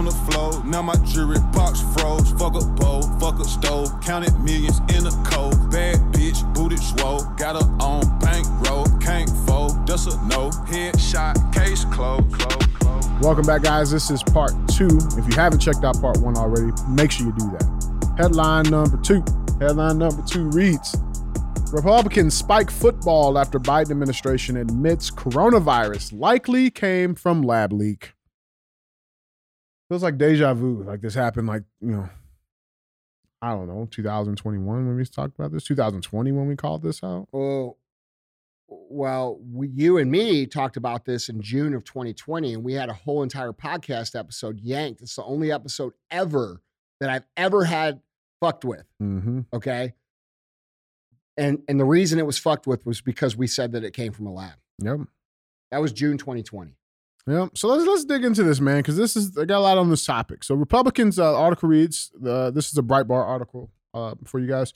on the floor. Now my jewelry box froze. Fuck a bowl, fuck a stove. Counted millions in a cold. Bad bitch, booty swole. Got her on bankroll. Can't fold, that's a no. Headshot, case closed, closed, closed. Welcome back, guys. This is part two. If you haven't checked out part one already, make sure you do that. Headline number two. Headline number two reads Republicans spike football after Biden administration admits coronavirus likely came from lab leak. Feels like deja vu. Like this happened, like, you know, I don't know, 2021 when we talked about this, 2020 when we called this out. Well, well, we, you and me talked about this in June of 2020, and we had a whole entire podcast episode yanked. It's the only episode ever that I've ever had fucked with. Mm-hmm. Okay. And and the reason it was fucked with was because we said that it came from a lab. Yep. That was June 2020. Yeah. So let's let's dig into this, man, because this is I got a lot on this topic. So Republicans uh, article reads. Uh, this is a Breitbart article uh, for you guys.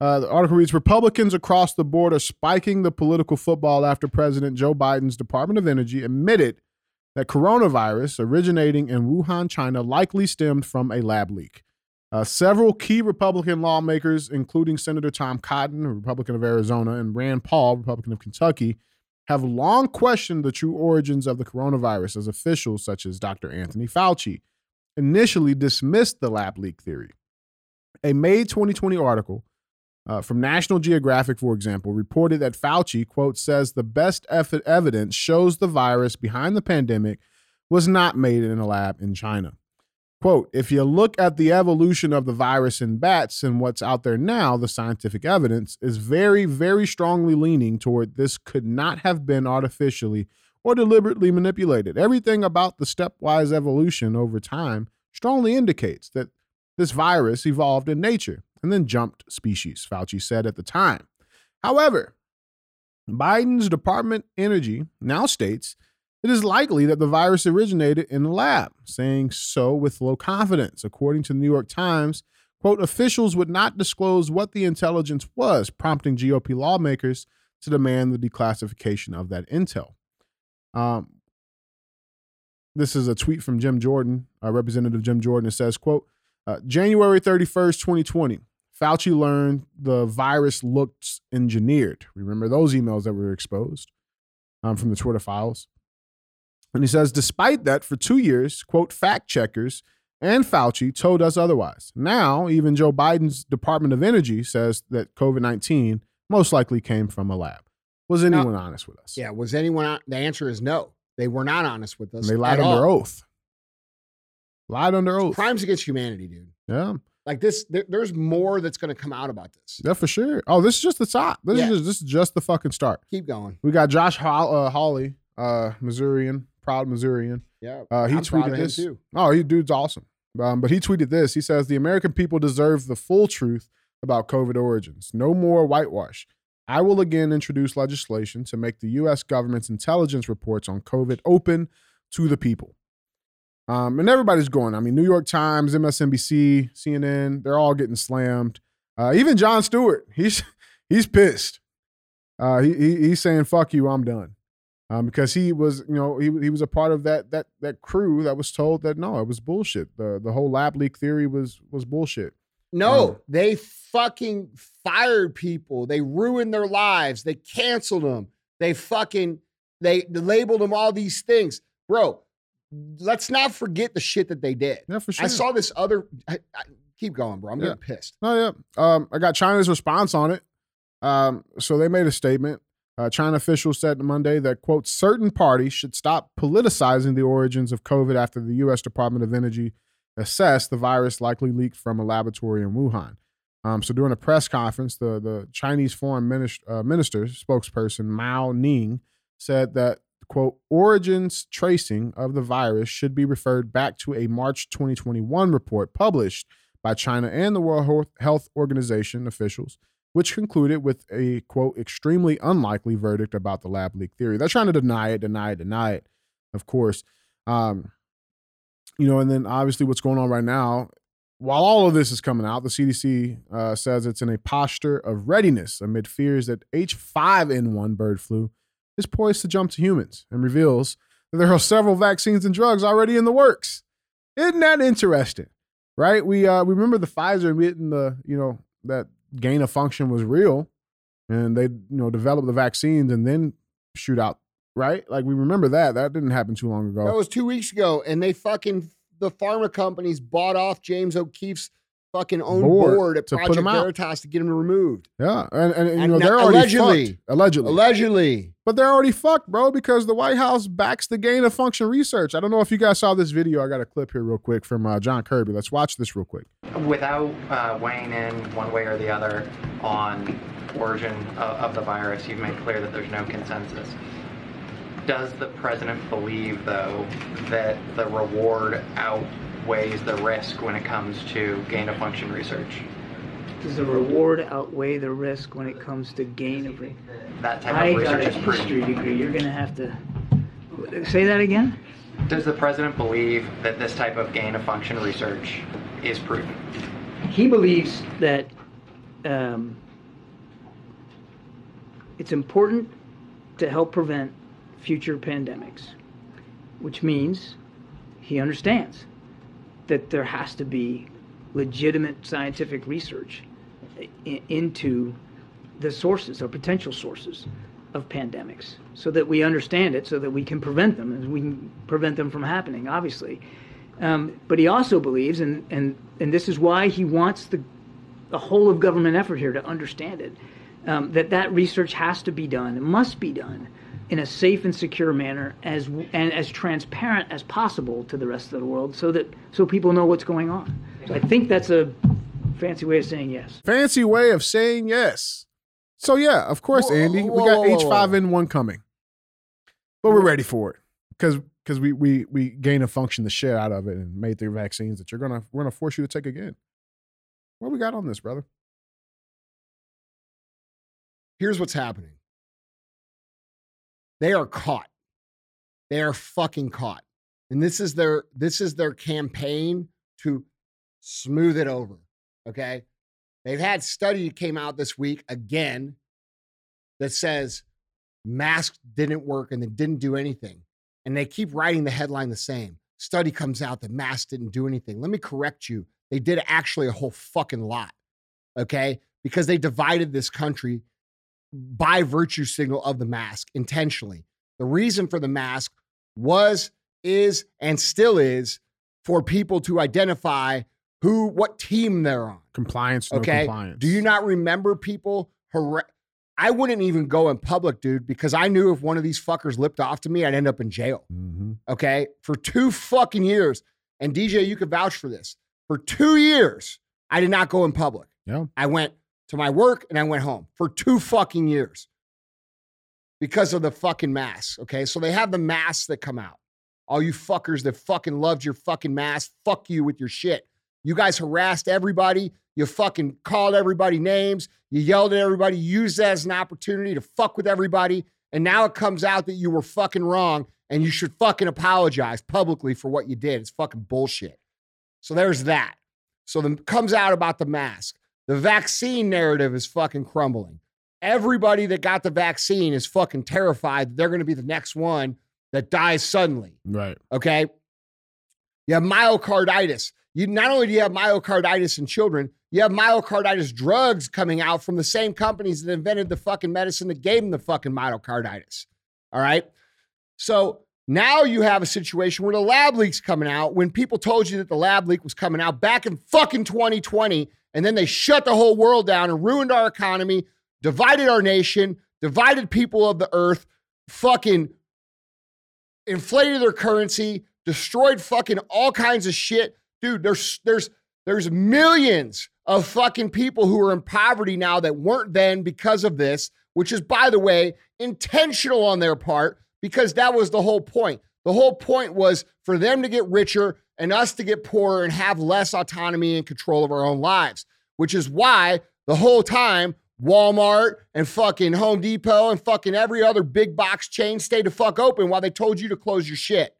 Uh, the article reads: Republicans across the board are spiking the political football after President Joe Biden's Department of Energy admitted that coronavirus originating in Wuhan, China, likely stemmed from a lab leak. Uh, several key Republican lawmakers, including Senator Tom Cotton, a Republican of Arizona, and Rand Paul, Republican of Kentucky, have long questioned the true origins of the coronavirus as officials such as Dr. Anthony Fauci initially dismissed the lab leak theory. A May 2020 article uh, from National Geographic, for example, reported that Fauci, quote, says the best evidence shows the virus behind the pandemic was not made in a lab in China. Quote, if you look at the evolution of the virus in bats and what's out there now, the scientific evidence is very, very strongly leaning toward this could not have been artificially or deliberately manipulated. Everything about the stepwise evolution over time strongly indicates that this virus evolved in nature and then jumped species, Fauci said at the time. However, Biden's Department Energy now states it is likely that the virus originated in a lab, saying so with low confidence. According to the New York Times, quote, officials would not disclose what the intelligence was, prompting GOP lawmakers to demand the declassification of that intel. Um, this is a tweet from Jim Jordan, uh, Representative Jim Jordan. It says, quote, uh, January 31st, 2020, Fauci learned the virus looked engineered. Remember those emails that were exposed um, from the Twitter files? And he says, despite that, for two years, quote, fact checkers and Fauci told us otherwise. Now, even Joe Biden's Department of Energy says that COVID 19 most likely came from a lab. Was anyone honest with us? Yeah. Was anyone? The answer is no. They were not honest with us. And they lied under all. oath. Lied under oath. Crimes against humanity, dude. Yeah. Like this, there, there's more that's going to come out about this. Yeah, for sure. Oh, this is just the top. This yeah. is just, this is just the fucking start. Keep going. We got Josh uh, Hawley, uh, Missourian, proud Missourian. Yeah. Uh, he I'm tweeted this. Oh, he dude's awesome. Um, but he tweeted this. He says the American people deserve the full truth about COVID origins. No more whitewash. I will again introduce legislation to make the U.S. government's intelligence reports on COVID open to the people. Um, and everybody's going. I mean, New York Times, MSNBC, CNN, they're all getting slammed. Uh, even Jon Stewart, he's he's pissed. Uh, he, he, he's saying "fuck you, I'm done." Um, because he was, you know, he he was a part of that that that crew that was told that no, it was bullshit. The the whole lab leak theory was was bullshit. No, um, they fucking fired people. They ruined their lives. They canceled them. They fucking they labeled them all these things, bro. Let's not forget the shit that they did. Yeah, for sure. I saw this other. I, I, keep going, bro. I'm yeah. getting pissed. Oh yeah. Um, I got China's response on it. Um, so they made a statement. Uh, China officials said Monday that, quote, certain parties should stop politicizing the origins of COVID after the U.S. Department of Energy assessed the virus likely leaked from a laboratory in Wuhan. Um, so during a press conference, the, the Chinese foreign minister, uh, minister spokesperson Mao Ning said that, quote, origins tracing of the virus should be referred back to a March 2021 report published by China and the World Health Organization officials which concluded with a quote extremely unlikely verdict about the lab leak theory. They're trying to deny it, deny it, deny it. Of course, um, you know, and then obviously what's going on right now. While all of this is coming out, the CDC uh, says it's in a posture of readiness amid fears that H5N1 bird flu is poised to jump to humans and reveals that there are several vaccines and drugs already in the works. Isn't that interesting? Right? We uh we remember the Pfizer admitting the, you know, that gain of function was real and they, you know, developed the vaccines and then shoot out, right? Like we remember that. That didn't happen too long ago. That was two weeks ago, and they fucking the pharma companies bought off James O'Keefe's fucking own Board board, at to put Project him out. Veritas to get him removed. yeah. And, and, you And know, they're already allegedly. fucked. Allegedly. Allegedly, But they're already fucked, bro, because the White House backs the gain of function research. I don't know if you guys saw this video. I got a clip here real quick from uh, John Kirby. Let's watch this real quick. Without uh, weighing in one way or the other on origin of, of the virus, you've made clear that there's no consensus. Does the president believe, though, that the reward outweighs the risk when it comes to gain of function research? Does the reward outweigh the risk when it comes to gain of? Re- That type I of got research a is proven. history degree. You're gonna have to say that again. Does the president believe that this type of gain of function research is proven? He believes that um, it's important to help prevent future pandemics, which means he understands that there has to be legitimate scientific research into the sources or potential sources of pandemics so that we understand it so that we can prevent them and we can prevent them from happening obviously. Um, but he also believes and, and, and this is why he wants the, the whole of government effort here to understand it um, that that research has to be done it must be done in a safe and secure manner as and as transparent as possible to the rest of the world so that so people know what's going on so i think that's a fancy way of saying yes Fancy way of saying yes. So yeah, of course, Whoa, Andy, whoa, we got whoa, whoa, H5N1 coming, but we're ready for it because because we we we gain a function the shit out of it and made the vaccines that you're gonna we're gonna force you to take again. What we got on this, brother? here's what's happening. They are caught. They are fucking caught. And this is their this is their campaign to smooth it over. Okay? They've had study came out this week again that says masks didn't work and they didn't do anything. And they keep writing the headline the same. Study comes out that masks didn't do anything. Let me correct you. They did actually a whole fucking lot. Okay? Because they divided this country by virtue signal of the mask intentionally. The reason for the mask was, is, and still is for people to identify who, what team they're on. Compliance, no Okay. compliance. Do you not remember people? Har- I wouldn't even go in public, dude, because I knew if one of these fuckers lipped off to me, I'd end up in jail. hmm Okay. For two fucking years. And DJ, you could vouch for this. For two years, I did not go in public. Yeah. I went to my work and I went home for two fucking years because of the fucking masks. Okay. So they have the masks that come out. All you fuckers that fucking loved your fucking mask, fuck you with your shit. You guys harassed everybody. You fucking called everybody names. You yelled at everybody, you used that as an opportunity to fuck with everybody. And now it comes out that you were fucking wrong and you should fucking apologize publicly for what you did. It's fucking bullshit. So there's that. So then comes out about the mask. The vaccine narrative is fucking crumbling. Everybody that got the vaccine is fucking terrified that they're going to be the next one that dies suddenly. Right. Okay. You have myocarditis. You not only do you have myocarditis in children, you have myocarditis drugs coming out from the same companies that invented the fucking medicine that gave them the fucking myocarditis. All right. So now you have a situation where the lab leak's coming out when people told you that the lab leak was coming out back in fucking 2020, and then they shut the whole world down and ruined our economy, divided our nation, divided people of the earth, fucking inflated their currency, destroyed fucking all kinds of shit. Dude, there's there's there's millions of fucking people who are in poverty now that weren't then because of this, which is by the way, intentional on their part because that was the whole point. The whole point was for them to get richer and us to get poorer and have less autonomy and control of our own lives, which is why the whole time Walmart and fucking Home Depot and fucking every other big box chain stayed the fuck open while they told you to close your shit.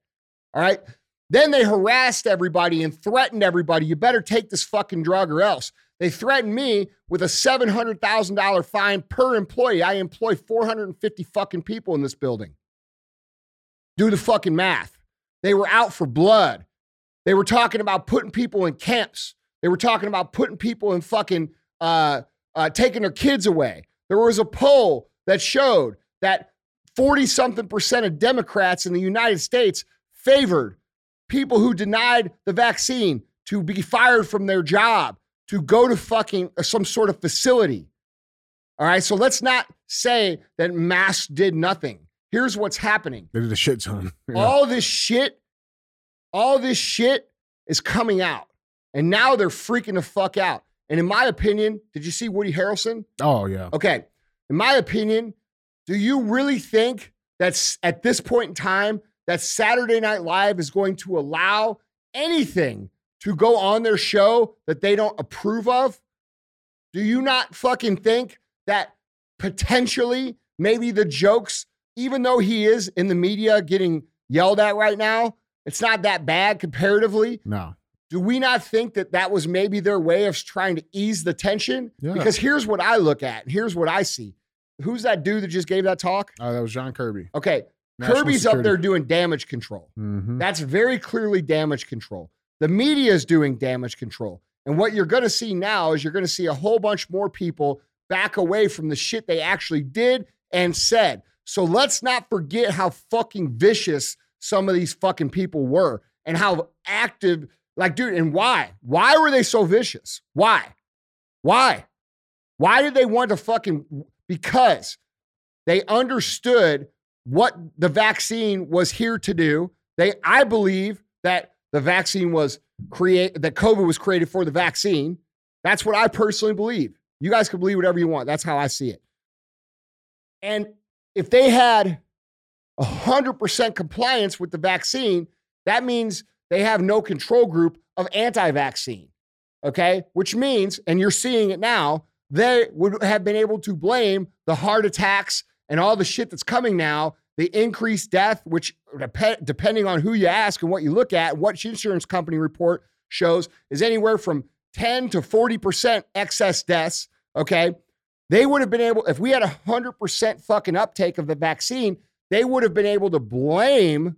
All right. Then they harassed everybody and threatened everybody. You better take this fucking drug or else. They threatened me with a $700,000 fine per employee. I employ 450 fucking people in this building. Do the fucking math. They were out for blood. They were talking about putting people in camps. They were talking about putting people in fucking uh, uh, taking their kids away. There was a poll that showed that 40 something percent of Democrats in the United States favored people who denied the vaccine to be fired from their job, to go to fucking uh, some sort of facility. All right. So let's not say that masks did nothing. Here's what's happening They did a shit ton. Yeah. all this shit, all this shit is coming out. And now they're freaking the fuck out. And in my opinion, did you see Woody Harrelson? oh yeah. Okay. In my opinion, do you really think that's at this point in time that Saturday Night Live is going to allow anything to go on their show that they don't approve of? Do you not fucking think that potentially maybe the jokes, even though he is in the media getting yelled at right now, it's not that bad comparatively? No. do we not think that that was maybe their way of trying to ease the tension? Yeah. Because here's what I look at, and here's what I see. Who's that dude that just gave that talk? Oh, that was John Kirby. Okay, National Kirby's up there doing damage control. Mhm. That's very clearly damage control. The media is doing damage control. And what you're going to see now is you're going to see a whole bunch more people back away from the shit they actually did and said. So let's not forget how fucking vicious some of these fucking people were and how active, like, dude, and why? Why were they so vicious? Why? Why? Why did they want to fucking, because they understood what the vaccine was here to do. They, I believe that the vaccine was create that COVID was created for the vaccine. That's what I personally believe. You guys can believe whatever you want. That's how I see it. And if they had 100% compliance with the vaccine, that means they have no control group of anti vaccine. Okay. Which means, and you're seeing it now, they would have been able to blame the heart attacks and all the shit that's coming now, the increased death, which dep- depending on who you ask and what you look at, what insurance company report shows is anywhere from 10 to 40% excess deaths. Okay. They would have been able, if we had a 100% fucking uptake of the vaccine, they would have been able to blame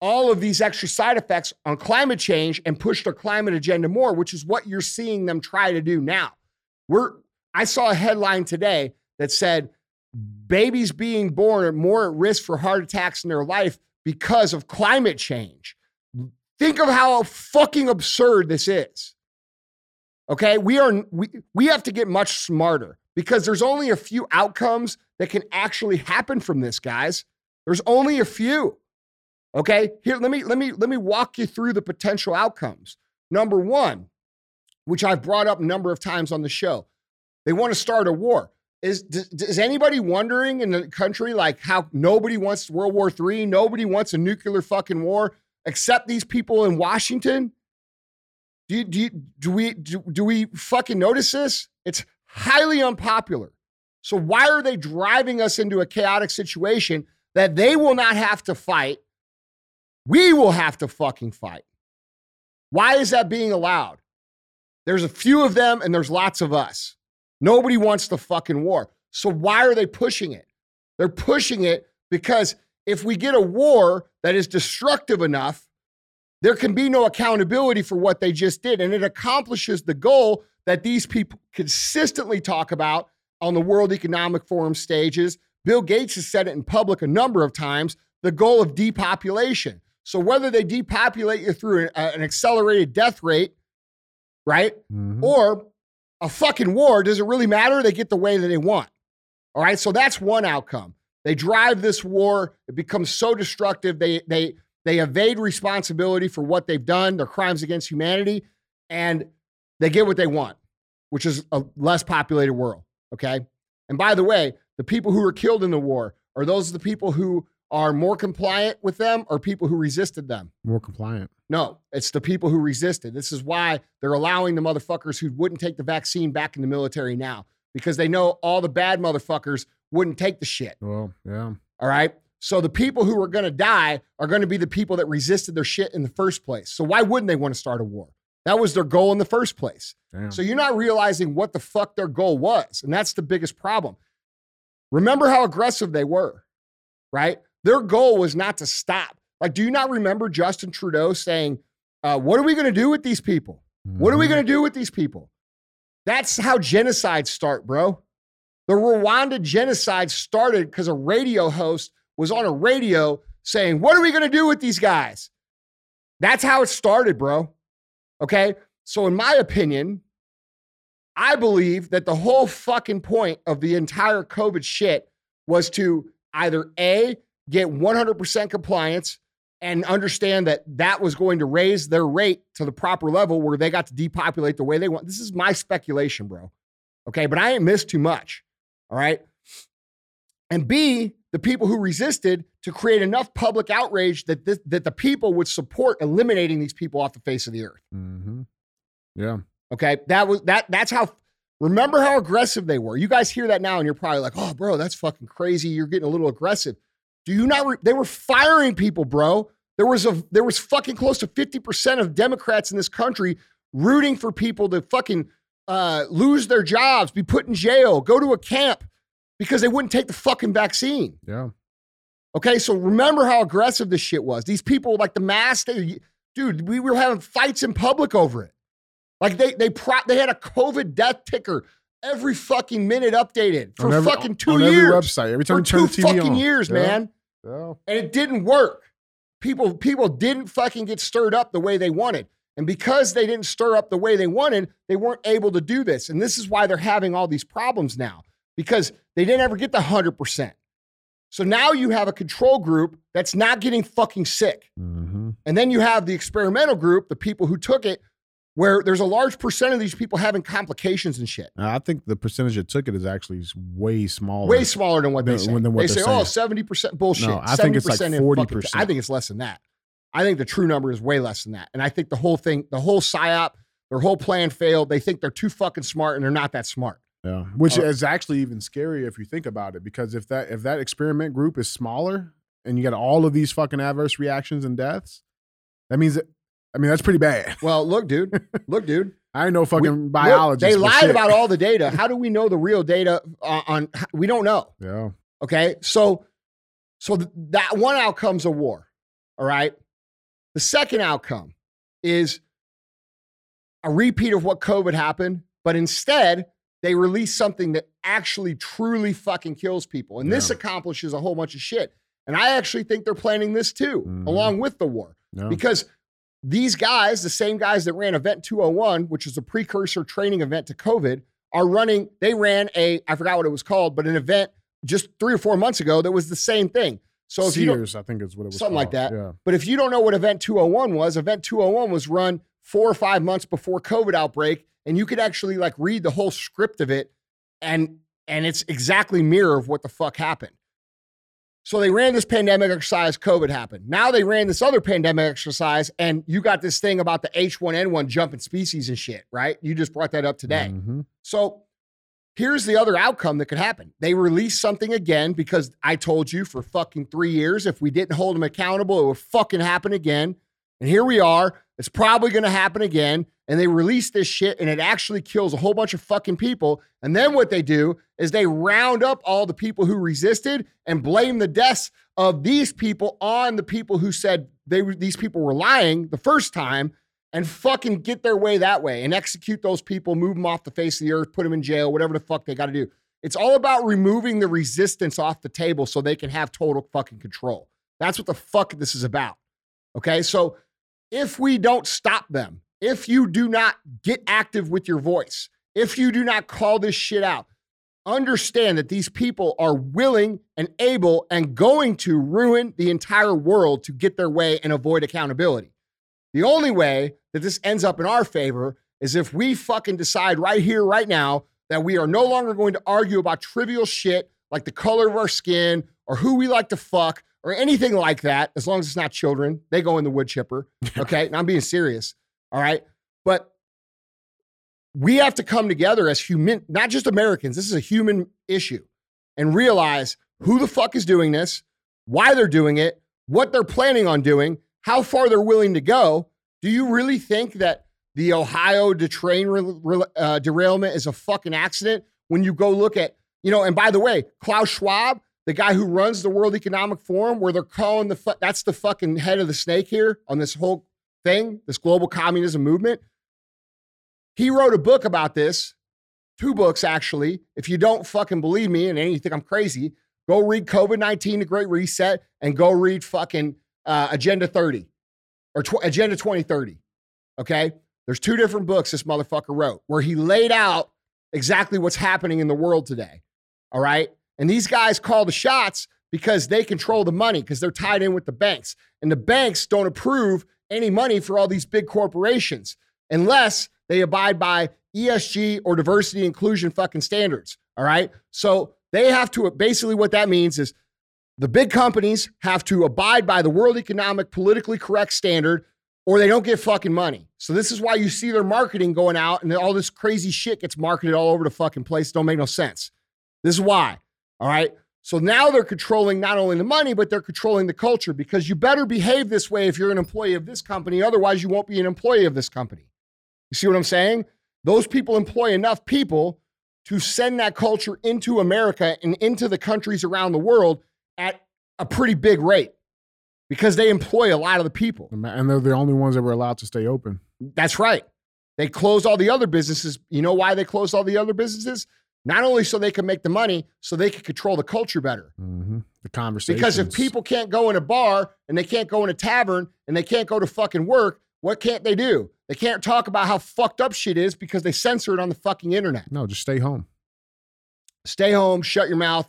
all of these extra side effects on climate change and push their climate agenda more, which is what you're seeing them try to do now. We're I saw a headline today that said babies being born are more at risk for heart attacks in their life because of climate change. Think of how fucking absurd this is. Okay, we are we we have to get much smarter because there's only a few outcomes that can actually happen from this, guys. There's only a few. Okay? Here let me let me let me walk you through the potential outcomes. Number 1, which I've brought up a number of times on the show. They want to start a war. Is does, is anybody wondering in the country like how nobody wants World War III, nobody wants a nuclear fucking war except these people in Washington? Do you, do you, do we do, do we fucking notice this? It's highly unpopular. So why are they driving us into a chaotic situation that they will not have to fight? We will have to fucking fight. Why is that being allowed? There's a few of them and there's lots of us. Nobody wants the fucking war. So why are they pushing it? They're pushing it because if we get a war that is destructive enough, there can be no accountability for what they just did. And it accomplishes the goal that these people consistently talk about on the World Economic Forum stages. Bill Gates has said it in public a number of times the goal of depopulation. So, whether they depopulate you through an, an accelerated death rate, right? Mhm. or a fucking war, does it really matter? They get the way that they want. All right. So that's one outcome. They drive this war. It becomes so destructive. They they they evade responsibility for what they've done, their crimes against humanity, and they get what they want, which is a less populated world. Okay. And by the way, the people who were killed in the war are those the people who are more compliant with them or people who resisted them? More compliant. No, it's the people who resisted. This is why they're allowing the motherfuckers who wouldn't take the vaccine back in the military now because they know all the bad motherfuckers wouldn't take the shit. Well, yeah. All right. So the people who are going to die are going to be the people that resisted their shit in the first place. So why wouldn't they want to start a war? That was their goal in the first place. Damn. So you're not realizing what the fuck their goal was. And that's the biggest problem. Remember how aggressive they were, right? Their goal was not to stop. Like, do you not remember Justin Trudeau saying, Uh, what are we going to do with these people? What are we going to do with these people? That's how genocides start, bro. The Rwanda genocide started because a radio host was on a radio saying, What are we going to do with these guys? That's how it started, bro. Okay. So, in my opinion, I believe that the whole fucking point of the entire COVID shit was to either A, get 100% compliance and understand that that was going to raise their rate to the proper level where they got to depopulate the way they want. This is my speculation, bro. Okay. But I ain't missed too much. All right. And B, the people who resisted to create enough public outrage that this, that the people would support eliminating these people off the face of the earth. Mm-hmm. Yeah. Okay. That was that that's how remember how aggressive they were. You guys hear that now and you're probably like, "Oh, bro, that's fucking crazy. You're getting a little aggressive." Do you not re- they were firing people, bro. There was a there was fucking close to 50% of Democrats in this country rooting for people to fucking uh, lose their jobs, be put in jail, go to a camp because they wouldn't take the fucking vaccine. Yeah. Okay, so remember how aggressive this shit was. These people, like the mass, they, dude, we were having fights in public over it. Like they they pro- they had a COVID death ticker every fucking minute updated for every- fucking two on years. Every website. Every time for you turn two the TV fucking on. years, Yeah. man, Yeah. and it didn't work. People people didn't fucking get stirred up the way they wanted. And because they didn't stir up the way they wanted, they weren't able to do this. And this is why they're having all these problems now because they didn't ever get the 100%. So now you have a control group that's not getting fucking sick. Mm-hmm. And then you have the experimental group, the people who took it, where there's a large percent of these people having complications and shit. I think the percentage that took it is actually way smaller. Way smaller than what they Than- say. than what they say, oh, 70% bullshit. No, I think it's like 70% fucking- 40%. I think it's less than that. I think the true number is way less than that. And I think the whole thing, the whole psyop, their whole plan failed. They think they're too fucking smart and they're not that smart. Yeah, which Uh, is actually even scarier if you think about it, because if that if that experiment group is smaller and you got all of these fucking adverse reactions and deaths, that means that, I mean that's pretty bad. Well, look, dude. Look, dude. I ain't no We- fucking look, biologist. they lied shit. about all the data. How do we know the real data on, on we don't know. Yeah, Okay. So, so th- that one outcome's a war. All right. The second outcome is a repeat of what COVID happened, but instead they release something that actually truly fucking kills people. And this Yeah. accomplishes a whole bunch of shit. And I actually think they're planning this too, Mhm. along with the war yeah. because these guys, the same guys that ran Event 201, which is a precursor training event to COVID, are running, they ran a, I forgot what it was called, but an event just three or four months ago that was the same thing. So if you I think is what it was. something like that. Yeah, but if you don't know what Event 201 was, Event 201 was run four or five months before COVID outbreak, and you could actually like read the whole script of it, and and it's exactly mirror of what the fuck happened. So they ran this pandemic exercise, COVID happened. Now they ran this other pandemic exercise, and you got this thing about the H1N1 jumping species and shit, right? You just brought that up today. Mhm. So here's the other outcome that could happen. They release something again because I told you for fucking three years, if we didn't hold them accountable, it would fucking happen again. And here we are. It's probably going to happen again. And they release this shit and it actually kills a whole bunch of fucking people. And then what they do is they round up all the people who resisted and blame the deaths of these people on the people who said they these people were lying the first time and fucking get their way that way and execute those people, move them off the face of the earth, put them in jail, whatever the fuck they got to do. It's all about removing the resistance off the table so they can have total fucking control. That's what the fuck this is about. Okay. So if we don't stop them, if you do not get active with your voice, if you do not call this shit out, understand that these people are willing and able and going to ruin the entire world to get their way and avoid accountability. The only way that this ends up in our favor is if we fucking decide right here, right now, that we are no longer going to argue about trivial shit like the color of our skin or who we like to fuck or anything like that, as long as it's not children. They go in the wood chipper. Okay. and I'm being serious. All right. But we have to come together as human, not just Americans. This is a human issue and realize who the fuck is doing this, why they're doing it, what they're planning on doing, how far they're willing to go. Do you really think that the Ohio train re- uh, derailment is a fucking accident? When you go look at, you know, and by the way, Klaus Schwab, the guy who runs the World Economic Forum, where they're calling the fu- that's the fucking head of the snake here on this whole thing, this global communism movement. He wrote a book about this, two books actually. If you don't fucking believe me and you think I'm crazy, go read COVID 19, The Great Reset, and go read fucking uh, Agenda 30 or tw- Agenda 2030. Okay. There's two different books this motherfucker wrote where he laid out exactly what's happening in the world today. All right. And these guys call the shots because they control the money because they're tied in with the banks. And the banks don't approve any money for all these big corporations unless they abide by ESG or diversity inclusion fucking standards. All right. So they have to basically what that means is the big companies have to abide by the World Economic politically correct standard or they don't get fucking money. So this is why you see their marketing going out and all this crazy shit gets marketed all over the fucking place. Don't make no sense. This is why. All right. So now they're controlling not only the money, but they're controlling the culture because you better behave this way if you're an employee of this company. Otherwise, you won't be an employee of this company. You see what I'm saying? Those people employ enough people to send that culture into America and into the countries around the world at a pretty big rate because they employ a lot of the people. And they're the only ones that were allowed to stay open. That's right. They closed all the other businesses. You know why they closed all the other businesses? Not only so they can make the money, so they can control the culture better. Mm-hmm. The conversation. Because if people can't go in a bar and they can't go in a tavern and they can't go to fucking work, what can't they do? They can't talk about how fucked up shit is because they censor it on the fucking internet. No, just stay home. Stay home, shut your mouth,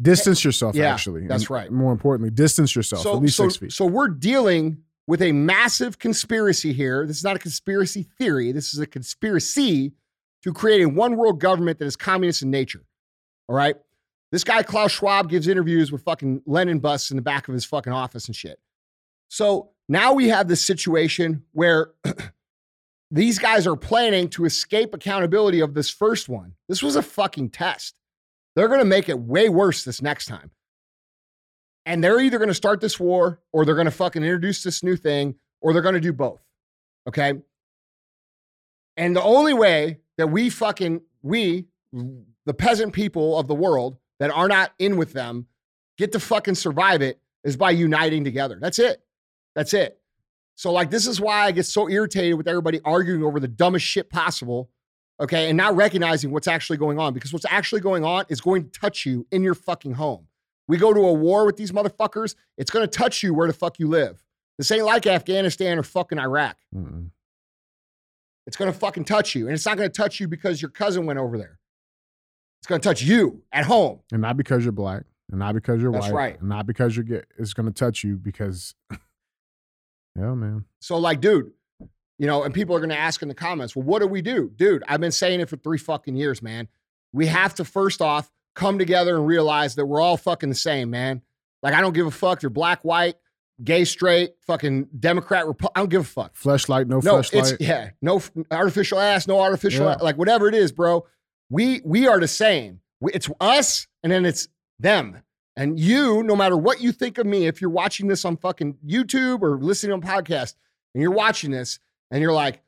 Distance yourself, Yeah, actually. that's And right. More importantly, distance yourself at least so, six feet. So we're dealing with a massive conspiracy here. This is not a conspiracy theory. This is a conspiracy to create a one world government that is communist in nature. All right. This guy, Klaus Schwab, gives interviews with fucking Lenin busts in the back of his fucking office and shit. So now we have this situation where these guys are planning to escape accountability of this first one. This was a fucking test. They're going to make it way worse this next time. And they're either going to start this war or they're going to fucking introduce this new thing or they're going to do both. Okay. And the only way that we fucking, we, the peasant people of the world that are not in with them, get to fucking survive it is by uniting together. That's it. That's it. So, like, this is why I get so irritated with everybody arguing over the dumbest shit possible okay, and not recognizing what's actually going on because what's actually going on is going to touch you in your fucking home. We go to a war with these motherfuckers, it's going to touch you where the fuck you live. This ain't like Afghanistan or fucking Iraq. Mm-mm. It's going to fucking touch you. And it's not going to touch you because your cousin went over there. It's going to touch you at home. And not because you're black, and not because you're That's white, right. and not because you're gay. It's going to touch you because, yeah, man. So, like, dude, you know, and people are going to ask in the comments, well, what do we do? Dude, I've been saying it for three fucking years, man. We have to first off come together and realize that we're all fucking the same, man. Like, I don't give a fuck. You're black, white, gay, straight, fucking Democrat, Repu- I don't give a fuck. Fleshlight, no, No, it's fleshlight. yeah, no artificial ass, no artificial Yeah. ass, like whatever it is, bro. We we are the same. We, it's us, and then it's them. And you, no matter what you think of me, if you're watching this on fucking YouTube or listening on podcast, and you're watching this, and you're like,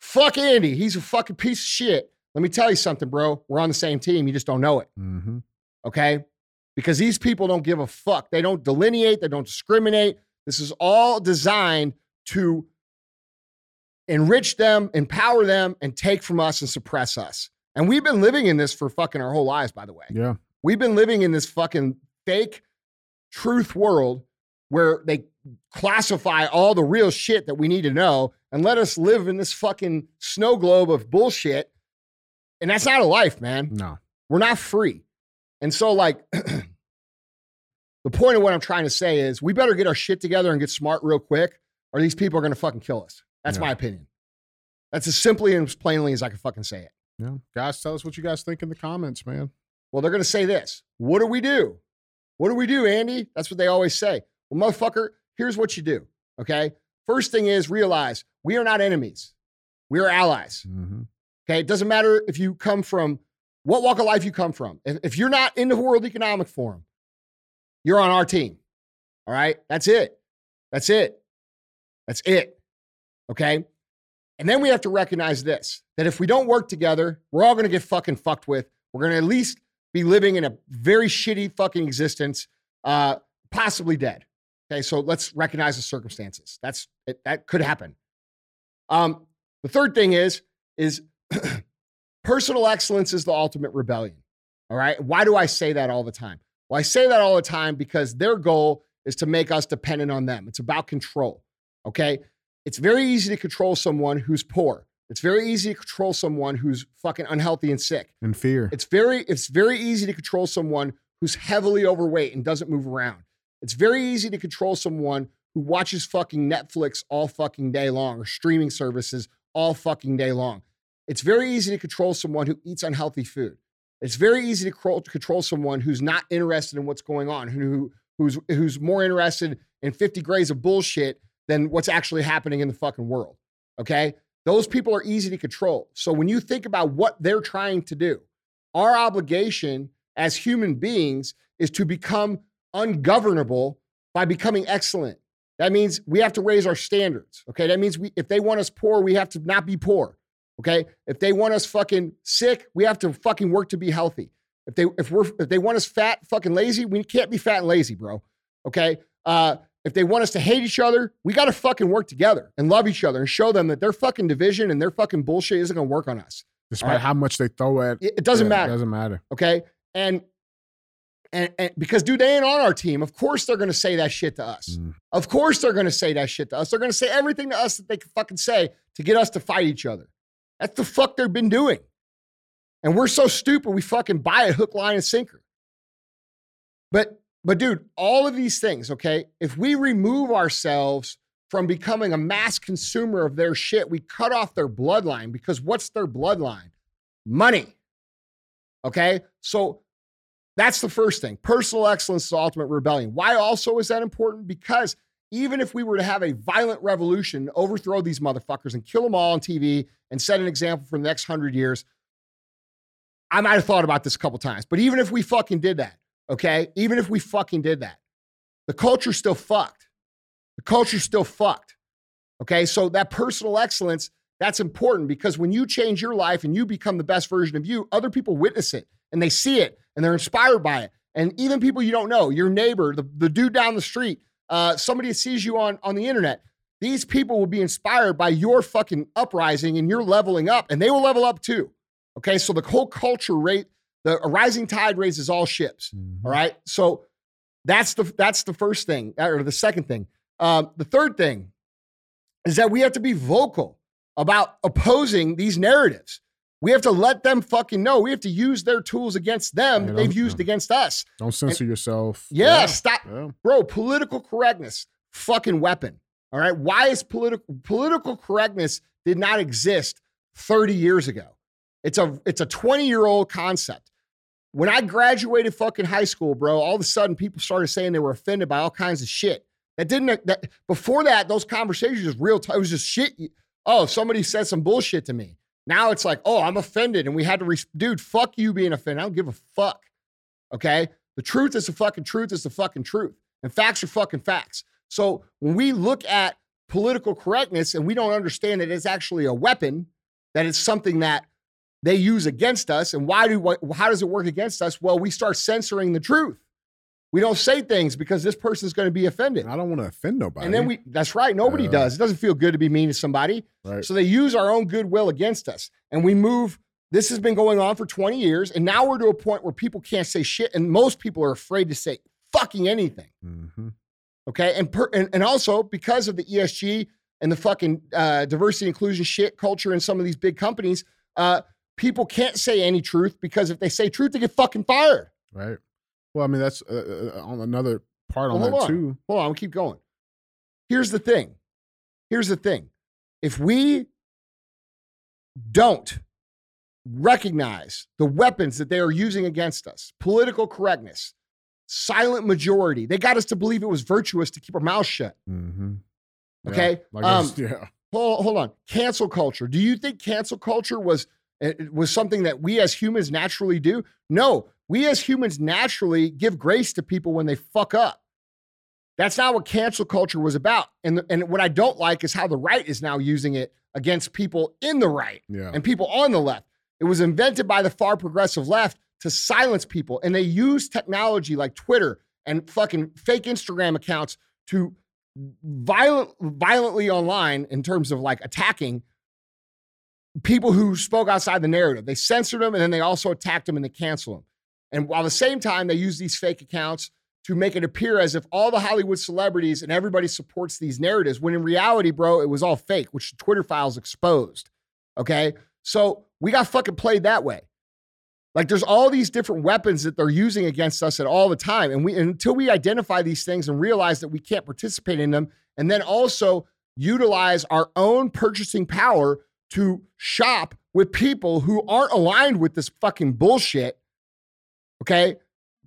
"Fuck Andy, he's a fucking piece of shit." Let me tell you something, bro. We're on the same team. You just don't know it Mm-hmm. okay? Because these people don't give a fuck. They don't delineate, they don't discriminate. This is all designed to enrich them, empower them, and take from us and suppress us. And we've been living in this for fucking our whole lives, by the way. Yeah. We've been living in this fucking fake truth world where they classify all the real shit that we need to know and let us live in this fucking snow globe of bullshit. And that's not a life, man. No. We're not free. And so, like, the point of what I'm trying to say is we better get our shit together and get smart real quick, or these people are going to fucking kill us. That's Yeah. my opinion. That's as simply and as plainly as I can fucking say it. Yeah. Guys, tell us what you guys think in the comments, man. Well, they're going to say this What do we do? What do we do, Andy? That's what they always say. Well, motherfucker, here's what you do. Okay. First thing is realize we are not enemies, we are allies. Mm-hmm. Okay. It doesn't matter if you come from what walk of life you come from. If, if you're not in the World Economic Forum, you're on our team. All right. That's it. That's it. That's it. Okay. And then we have to recognize this that if we don't work together, we're all going to get fucking fucked with. We're going to at least be living in a very shitty fucking existence, uh, possibly dead. Okay. So let's recognize the circumstances. That's it, that could happen. Um, the third thing is is personal excellence is the ultimate rebellion. All right. Why do I say that all the time? Well, I say that all the time because their goal is to make us dependent on them. It's about control. Okay. It's very easy to control someone who's poor. It's very easy to control someone who's fucking unhealthy and sick. And fear. It's very it's very easy to control someone who's heavily overweight and doesn't move around. It's very easy to control someone who watches fucking Netflix all fucking day long or streaming services all fucking day long. It's very easy to control someone who eats unhealthy food. It's very easy to control, someone who's not interested in what's going on, who who's who's more interested in 50 grays of bullshit than what's actually happening in the fucking world. Okay? Those people are easy to control. So when you think about what they're trying to do, our obligation as human beings is to become ungovernable by becoming excellent. That means we have to raise our standards. Okay. That means we, if they want us poor, we have to not be poor. Okay. If they want us fucking sick, we have to fucking work to be healthy. If they if we're if they want us fat, fucking lazy, we can't be fat and lazy, bro. Okay. Uh, if they want us to hate each other, we got to fucking work together and love each other and show them that their fucking division and their fucking bullshit isn't going to work on us. Despite how much they throw at It, it doesn't yeah, matter. It doesn't matter. Okay. And, and, and because, dude, they ain't on our team. Of course they're going to say that shit to us. Mm. Of course they're going to say that shit to us. They're going to say everything to us that they can fucking say to get us to fight each other. That's the fuck they've been doing. And we're so stupid, we fucking buy it hook, line, and sinker. But, but dude, all of these things, okay, if we remove ourselves from becoming a mass consumer of their shit, we cut off their bloodline because what's their bloodline? Money. Okay. So that's the first thing. Personal excellence is ultimate rebellion. Why also is that important? Because even if we were to have a violent revolution, overthrow these motherfuckers and kill them all on TV and set an example for the next hundred years, I might have thought about this a couple times. But even if we fucking did that, okay, even if we fucking did that, the culture's still fucked. The culture's still fucked. Okay, so that personal excellence, that's important because when you change your life and you become the best version of you, other people witness it and they see it and they're inspired by it. And even people you don't know, your neighbor, the, the dude down the street, uh, somebody sees you on, on the internet, these people will be inspired by your fucking uprising and your leveling up, and they will level up too. Okay, so the whole culture rate, the a rising tide raises all ships. Mhm. All right, so that's the that's the first thing, or the second thing. Um, the third thing is that we have to be vocal about opposing these narratives. We have to let them fucking know. We have to use their tools against them that they've used against us. Don't censor yourself. Yeah, stop, Yeah. bro. Political correctness, fucking weapon. All right. Why is political political correctness did not exist 30 years ago? It's a it's a 20 year old concept. When I graduated fucking high school, bro, all of a sudden people started saying they were offended by all kinds of shit. That didn't that before that those conversations was real. T- it was just shit. Oh, somebody said some bullshit to me. Now it's like, oh, I'm offended, and we had to, re- dude, fuck you being offended. I don't give a fuck. Okay, the truth is the fucking truth is the fucking truth, and facts are fucking facts. So when we look at political correctness and we don't understand that it's actually a weapon, that it's something that they use against us, and why do how does it work against us? Well, we start censoring the truth. We don't say things because this person's going to be offended. I don't want to offend nobody. And then we, that's right, nobody Yeah. does. It doesn't feel good to be mean to somebody. right. So they use our own goodwill against us. And we move, this has been going on for 20 years. And now we're to a point where people can't say shit. And most people are afraid to say fucking anything. hmm Okay. And, per, and, and also because of the ESG and the fucking uh, diversity inclusion shit culture in some of these big companies, uh, people can't say any truth because if they say truth, they get fucking fired. Right. Well, I mean, that's uh, uh, on another part on Well, that hold on. too. Hold on, we'll keep going. Here's the thing. Here's the thing. If we don't recognize the weapons that they are using against us, political correctness, silent majority, they got us to believe it was virtuous to keep our mouths shut. Mm-hmm. Okay? Like Um, yeah. Hold, hold on. Cancel culture. Do you think cancel culture was uh, was something that we as humans naturally do? No, we as humans naturally give grace to people when they fuck up. That's not what cancel culture was about. And the, and what I don't like is how the right is now using it against people in the right Yeah. and people on the left. It was invented by the far progressive left to silence people. And they use technology like Twitter and fucking fake Instagram accounts to violent, violently online in terms of like attacking people who spoke outside the narrative. They censored them and then they also attacked them and they canceled them. And while at the same time, they use these fake accounts to make it appear as if all the Hollywood celebrities and everybody supports these narratives, when in reality, bro, it was all fake, which Twitter files exposed. Okay. So we got fucking played that way. Like there's all these different weapons that they're using against us at all the time. And we until we identify these things and realize that we can't participate in them, and then also utilize our own purchasing power to shop with people who aren't aligned with this fucking bullshit. Okay.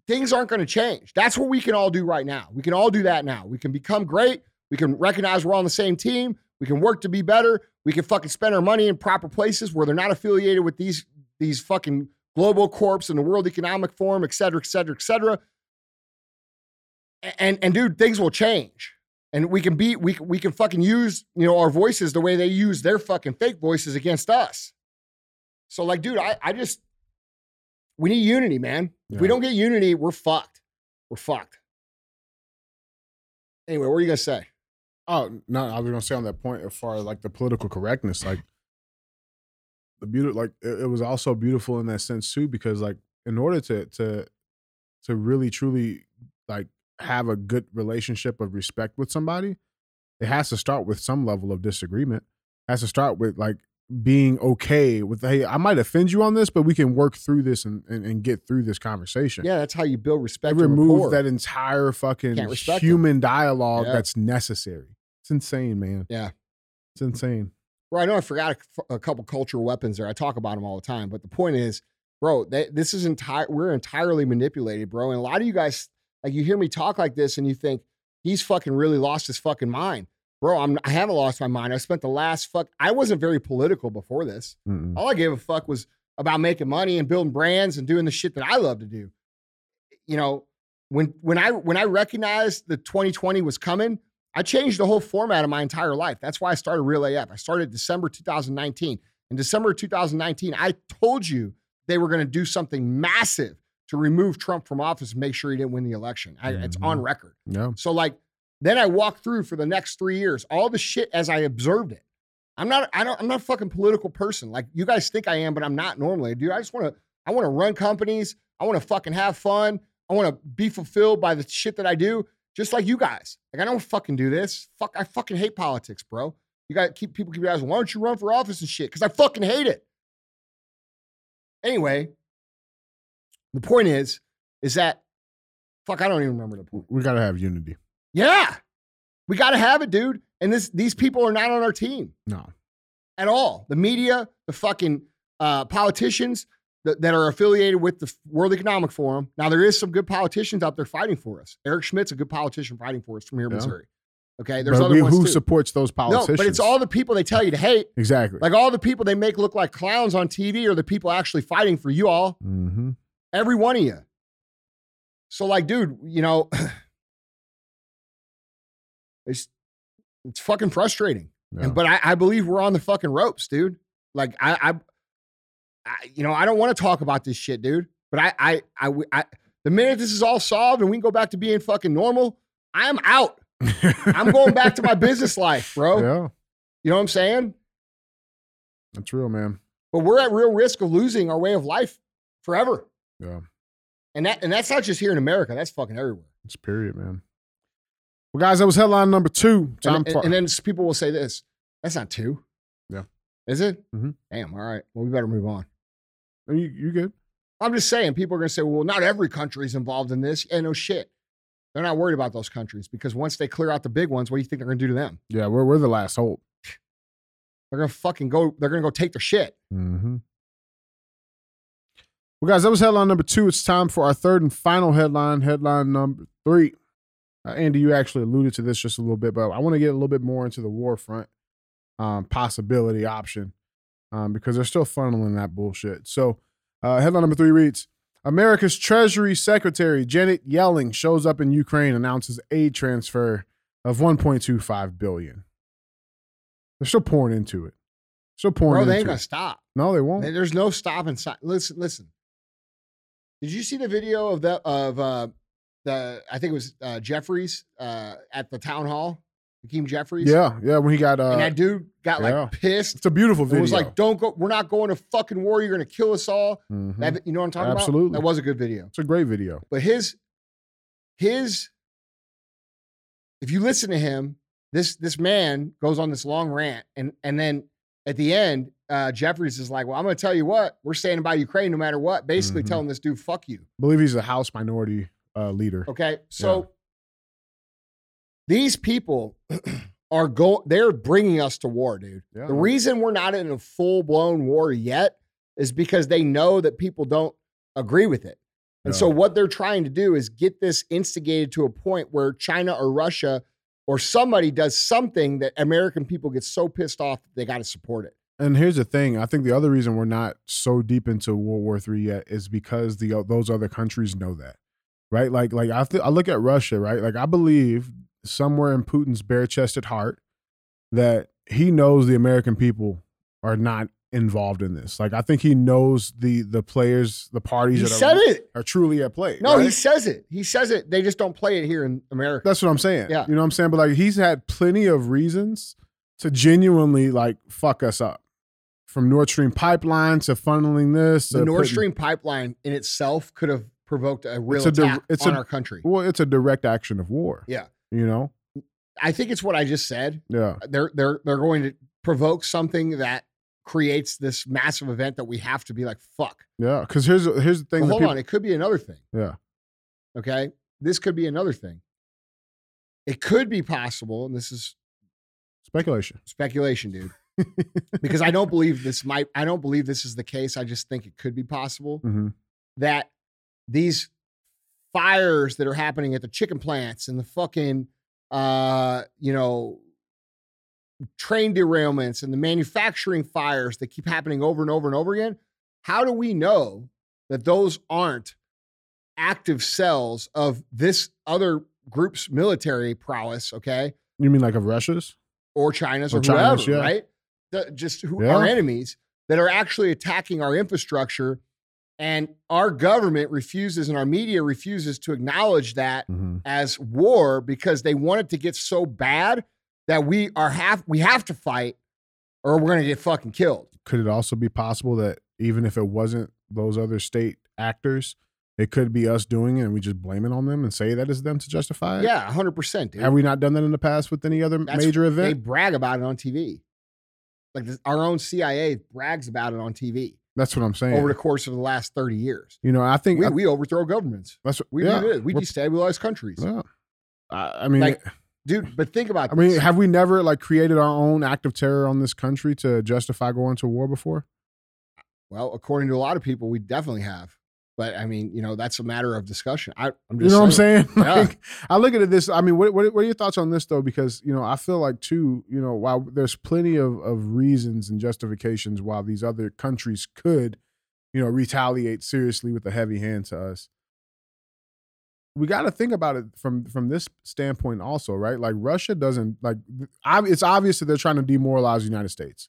Things aren't going to change. That's what we can all do right now. We can all do that now. We can become great. We can recognize we're on the same team. We can work to be better. We can fucking spend our money in proper places where they're not affiliated with these these fucking global corps and the World Economic Forum, et cetera, et cetera, et cetera. And and dude, things will change. And we can be we we can fucking use, you know, our voices the way they use their fucking fake voices against us. So like, dude, I I just we need unity, man. If we don't get unity, we're fucked. We're fucked. Anyway, what are you gonna say? Oh no, I was gonna say on that point as far as like the political correctness, like the beauty, like it, it was also beautiful in that sense too, because like in order to to to really truly like have a good relationship of respect with somebody, it has to start with some level of disagreement. It has to start with like being okay with hey, I might offend you on this, but we can work through this and and, and get through this conversation. Yeah, that's how you build respect. It and removes rapport. that entire fucking Can't respect 'em. human dialogue Yeah. that's necessary. It's insane, man. Yeah. It's insane. Bro, I know I forgot a, a couple cultural weapons there. I talk about them all the time, but the point is, bro, they, this is entire. We're entirely manipulated, bro. And a lot of you guys, like, you hear me talk like this, and you think he's fucking really lost his fucking mind, bro. I'm. I haven't lost my mind. I spent the last fuck. I wasn't very political before this. Mm-mm. All I gave a fuck was about making money and building brands and doing the shit that I love to do. You know, when when I when I recognized that 2020 was coming, I changed the whole format of my entire life. That's why I started Real AF. I started December 2019. In December 2019, I told you they were going to do something massive to remove Trump from office and make sure he didn't win the election. I, It's on mm-hmm. record. Yeah. So like then I walked through for the next three years, all the shit as I observed it. I'm not, I don't, I'm not a fucking political person. Like you guys think I am, but I'm not normally. Dude, I just want to, I want to run companies. I want to fucking have fun. I want to be fulfilled by the shit that I do, just like you guys. Like I don't fucking do this. Fuck, I fucking hate politics, bro. You got keep people keep asking, why don't you run for office and shit? Because I fucking hate it. Anyway, the point is, is that fuck, I don't even remember the point. We gotta have unity. Yeah. We got to have it, dude. And this these people are not on our team No. at all. The media, the fucking uh, politicians that, that are affiliated with the World Economic Forum. Now there is some good politicians out there fighting for us. Eric Schmitt's a good politician fighting for us from here in Yeah. Missouri. Okay, there's but other we, ones who too. supports those politicians. no, but it's all the people they tell you to hate. exactly. Like all the people they make look like clowns on TV are the people actually fighting for you all. mm-hmm. Every one of you. So, like, dude, you know, it's it's fucking frustrating. Yeah. And but I, I believe we're on the fucking ropes, dude. Like I, I, I you know, I don't want to talk about this shit, dude. But I, I, I, I, the minute this is all solved and we can go back to being fucking normal, I'm out. I'm going back to my business life, bro. Yeah, You know what I'm saying? that's real, man. But we're at real risk of losing our way of life forever. Yeah, And that, and that's not just here in America. That's fucking everywhere. it's period, man. Well, guys, that was headline number two. Time And, and, and then people will say this. That's not two. Yeah. Is it? Mhm. Damn. All right. Well, we better move on. you, you good? I'm just saying, people are going to say, well, not every country is involved in this. And no shit. They're not worried about those countries because once they clear out the big ones, what do you think they're going to do to them? Yeah, we're we're the last hope. They're going to fucking go, they're going to go take their shit. Mm-hmm. Well, guys, that was headline number two. It's time for our third and final headline. Headline number three. Uh, Andy, you actually alluded to this just a little bit, but I want to get a little bit more into the war front um, possibility option um, because they're still funneling that bullshit. So, uh, headline number three reads America's Treasury Secretary Janet Yellen shows up in Ukraine, announces aid transfer of 1.25 billion. They're still pouring into it. Still pouring Bro, they ain't it. to stop. No, they won't. There's no stopping. Listen, listen. Did you see the video of that of, uh, the, I think it was uh, Jeffries uh, at the town hall Hakeem Jeffries. Yeah, yeah. When he got uh, and that dude got like yeah. pissed. it's a beautiful video. It was like, "Don't go. We're not going to fucking war. You're going to kill us all." Mhm. That, you know what I'm talking about? Absolutely. That was a good video. it's a great video. But his his if you listen to him, this this man goes on this long rant, and and then at the end, uh, Jeffries is like, "Well, I'm going to tell you what. We're standing by Ukraine no matter what." Basically, Mhm. telling this dude, "Fuck you." I believe he's a House minority uh, leader. Okay, so these people are go. They're bringing us to war, dude. Yeah. The reason we're not in a full blown war yet is because they know that people don't agree with it. And Yeah. so what they're trying to do is get this instigated to a point where China or Russia or somebody does something that American people get so pissed off that they got to support it. And here's the thing: I think the other reason we're not so deep into World War III yet is because the those other countries know that, right? Like, like I, th- I look at Russia, right? Like, I believe somewhere in Putin's bare-chested heart that he knows the American people are not involved in this. Like, I think he knows the the players, the parties He that said are, it. are truly at play. No, he says it. He says it. They just don't play it here in America. That's what I'm saying. Yeah. You know what I'm saying? But like he's had plenty of reasons to genuinely like fuck us up. From Nord Stream pipeline to funneling this. the Nord putting- Stream pipeline in itself could have provoked a real It's a attack it's on a- our country. Well, it's a direct action of war. Yeah. You know? I think it's what I just said. Yeah. They're they're they're going to provoke something that creates this massive event that we have to be like, fuck. Yeah. Because here's here's the thing. Well, hold people- on, it could be another thing. Yeah. Okay. This could be another thing. It could be possible, and this is Speculation. speculation, dude. because I don't believe this might I don't believe this is the case. I just think it could be possible hmm that these fires that are happening at the chicken plants and the fucking uh you know train derailments and the manufacturing fires that keep happening over and over and over again how do we know that those aren't active cells of this other group's military prowess okay You mean like of Russia's? or China's Or or, China's, whoever, yeah. right? The- just who Yeah. our enemies that are actually attacking our infrastructure, and our government refuses and our media refuses to acknowledge that hmm as war because they want it to get so bad that we are have we have to fight or we're gonna get fucking killed. Could it also be possible that even if it wasn't those other state actors, it could be us doing it and we just blame it on them and say that is them to justify it? Yeah, hundred percent, dude. Have we not done that in the past with any other That's- major event? They brag about it on TV. Like this, our own CIA brags about it on TV That's what I'm saying. over the course of the last thirty years. you know, I think We, I- we overthrow governments. that's what We yeah, do. We destabilize countries. yeah. I, I mean, Like, dude. But think about. I mean, have we never like created our own act of terror on this country to justify going to war before? well, according to a lot of people, we definitely have. But I mean, you know, that's a matter of discussion. I, I'm just You know what I'm saying? Yeah. Like, I look at it this. I mean, what, what what are your thoughts on this though? Because you know, I feel like too. You know, while there's plenty of of reasons and justifications why these other countries could, you know, retaliate seriously with a heavy hand to us. We got to think about it from from this standpoint also, right? Like Russia doesn't like. It's obvious that they're trying to demoralize the United States.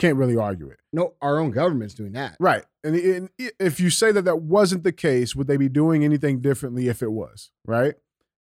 Can't really argue it. No, our own government's doing that. Right. And, and if you say that that wasn't the case, would they be doing anything differently if it was? Right.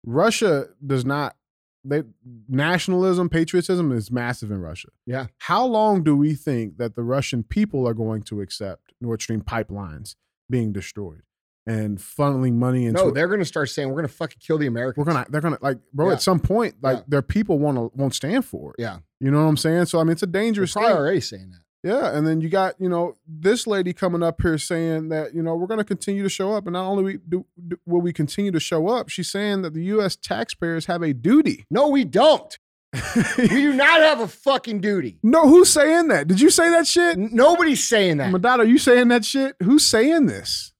Russia does not. They nationalism, patriotism is massive in Russia. Yeah. How long do we think that the Russian people are going to accept Nord Stream pipelines being destroyed and funneling money into? No, they're going to start saying we're going to fucking kill the Americans. we're gonna. They're gonna like, bro. Yeah. At some point, like Yeah. their people want to won't stand for it. Yeah. You know what I'm saying? So I mean, it's a They're dangerous thing. already saying that. Yeah, and then you got you know this lady coming up here saying that you know we're going to continue to show up, and not only we do, do will we continue to show up, she's saying that the U.S. taxpayers have a duty. No, we don't. we do not have a fucking duty. no, who's saying that? Did you say that shit, N- Nobody's saying that. Madonna? Are you saying that shit? Who's saying this?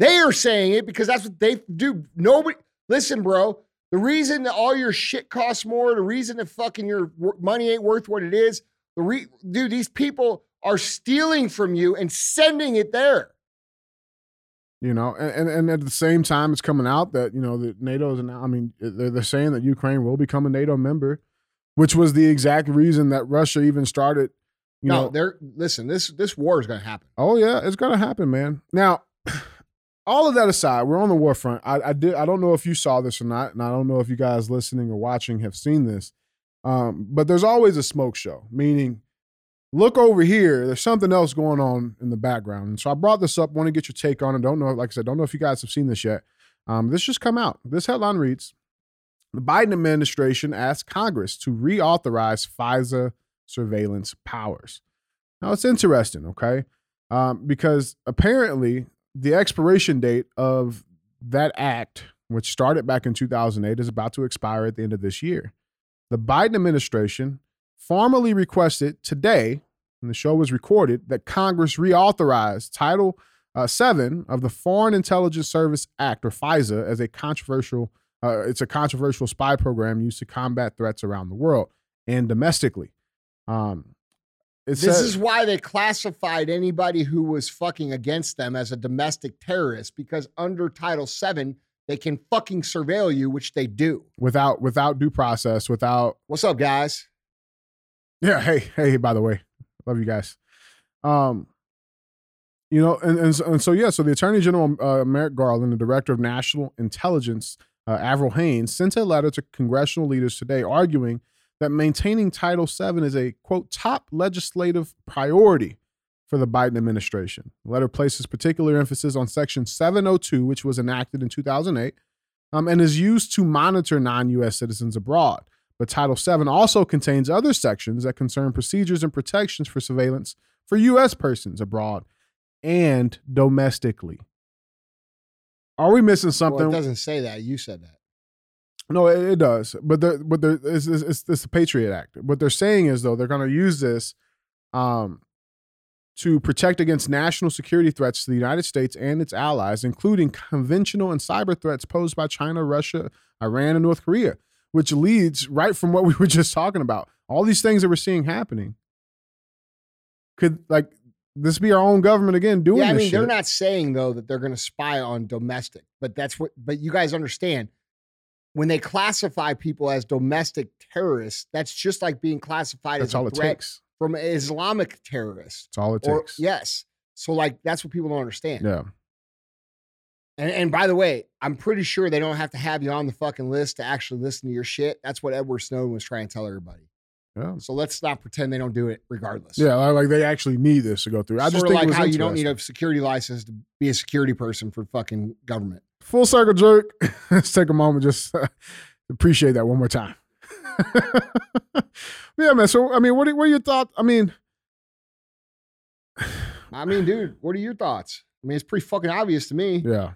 They are saying it because that's what they do. Nobody, listen, bro. The reason that all your shit costs more, the reason that fucking your money ain't worth what it is, the re- dude, these people are stealing from you and sending it there. You know, and, and at the same time, it's coming out that you know that NATO's and I mean they're, they're saying that Ukraine will become a NATO member, which was the exact reason that Russia even started. You no, know, they're listen. This this war is going to happen. Oh yeah, it's gonna happen, man. Now, all of that aside, we're on the war front. I, I did. I don't know if you saw this or not, and I don't know if you guys listening or watching have seen this. Um, but there's always a smoke show, meaning look over here. There's something else going on in the background. And so I brought this up. Want to get your take on it. Don't know, like I said, don't know if you guys have seen this yet. Um, this just come out. This headline reads: The Biden administration asked Congress to reauthorize FISA surveillance powers. Now it's interesting, okay, um, because apparently the expiration date of that act, which started back in 2008, is about to expire at the end of this year. The Biden administration formally requested today, and the show was recorded, that Congress reauthorize Title uh, 7 of the Foreign Intelligence Service Act, or FISA, as a controversial, uh, it's a controversial spy program used to combat threats around the world and domestically. Um, it This said- is why they classified anybody who was fucking against them as a domestic terrorist because under Title VII, they can fucking surveil you, which they do. without without due process, without What's up, guys? Yeah. Hey, hey, by the way, love you guys. Um, you know, and and so, and so yeah, so the Attorney General uh, Merrick Garland, the Director of National Intelligence, uh, Avril Haines, sent a letter to congressional leaders today arguing that maintaining Title VII is a quote top legislative priority for the Biden administration. The letter places particular emphasis on Section 702, which was enacted in 2008, um, and is used to monitor non-U.S. citizens abroad. But Title VII also contains other sections that concern procedures and protections for surveillance for U.S. persons abroad and domestically. Are we missing Well, something? it doesn't say that. You said that. No, it, it does. But they're, but they're, it's, it's, it's, it's the Patriot Act. What they're saying is, though, they're going to use this um, to protect against national security threats to the United States and its allies, including conventional and cyber threats posed by China, Russia, Iran, and North Korea, which leads right from what we were just talking about. All these things that we're seeing happening. Could, like, this be our own government again doing yeah, I mean, they're shit? not saying though that they're going to spy on domestic, but that's what. But you guys understand when they classify people as domestic terrorists, that's just like being classified That's as a all it threat takes. from Islamic terrorist. That's all it Or takes. yes, so like that's what people don't understand. Yeah. And, and by the way, I'm pretty sure they don't have to have you on the fucking list to actually listen to your shit. That's what Edward Snowden was trying to tell everybody. Yeah. So let's not pretend they don't do it regardless. Yeah, like they actually need this to go through. I Sort just think like it was how you don't need a security license to be a security person for fucking government. full circle jerk. Let's take a moment just uh, appreciate that one more time. yeah, man. So I mean, what are, what are your thoughts? I mean, I mean, dude, what are your thoughts? I mean, it's pretty fucking obvious to me. yeah,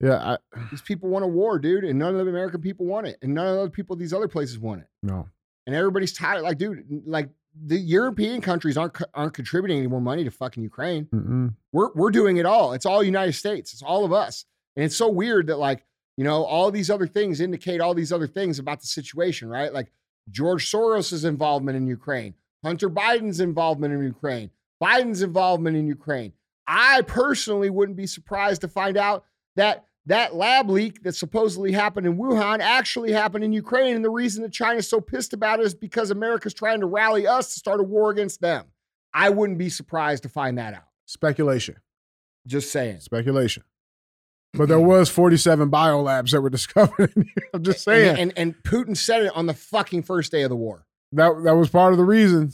yeah. I These people want a war, dude, and none of the American people want it, and none of the people these other places want it, no. And everybody's tired. Like, dude, like the European countries aren't aren't contributing any more money to fucking Ukraine. Mm-mm. We're we're doing it all. It's all United States. It's all of us, and it's so weird that like you know all these other things indicate all these other things about the situation, right? Like George Soros's involvement in Ukraine, Hunter Biden's involvement in Ukraine, Biden's involvement in Ukraine. I personally wouldn't be surprised to find out that that lab leak that supposedly happened in Wuhan actually happened in Ukraine. And the reason that China's so pissed about it is because America's trying to rally us to start a war against them. I wouldn't be surprised to find that out. Speculation, Just saying. speculation. But there was 47 biolabs that were discovered. in. I'm just saying And, and and Putin said it on the fucking first day of the war. that that was part of the reason.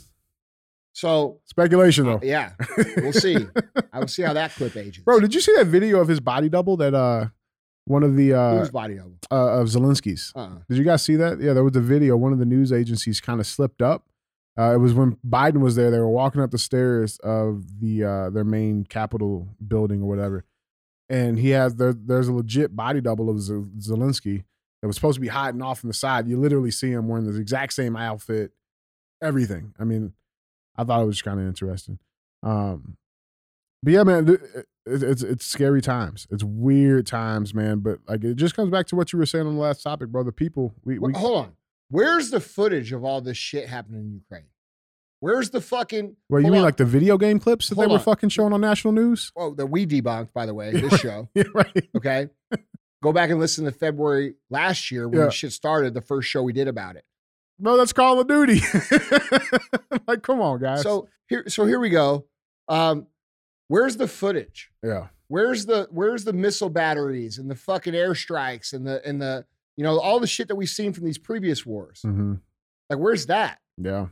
So Speculation, though. yeah, we'll see. I will see how that clip ages. Bro, did you see that video of his body double that uh one of the uh, Whose body double? uh of Zelensky's? Uh-uh. Did you guys see that? Yeah, there was a video. One of the news agencies kind of slipped up. Uh, it was when Biden was there. They were walking up the stairs of the uh, their main Capitol building or whatever, and he has there. There's a legit body double of Zel- Zelensky that was supposed to be hiding off on the side. You literally see him wearing the exact same outfit, everything. I mean, I thought it was kind of interesting. Um, but yeah, man, th- it, it's it's scary times. It's weird times, man. But like, it just comes back to what you were saying on the last topic, bro. The people we, we Hold on. Where's the footage of all this shit happening in Ukraine? Where's the fucking? Well, you mean on. like the video game clips that Hold they were on. fucking showing on national news? Oh, that we debunked, by the way, this show. Yeah, right. Okay. Go back and listen to February last year when Yeah. the shit started, the first show we did about it. No, that's Call of Duty. like, come on, guys. So here, so here we go. Um, where's the footage? yeah, Where's the where's the missile batteries and the fucking airstrikes and the and the you know all the shit that we've seen from these previous wars? hmm Like, where's that? Yeah.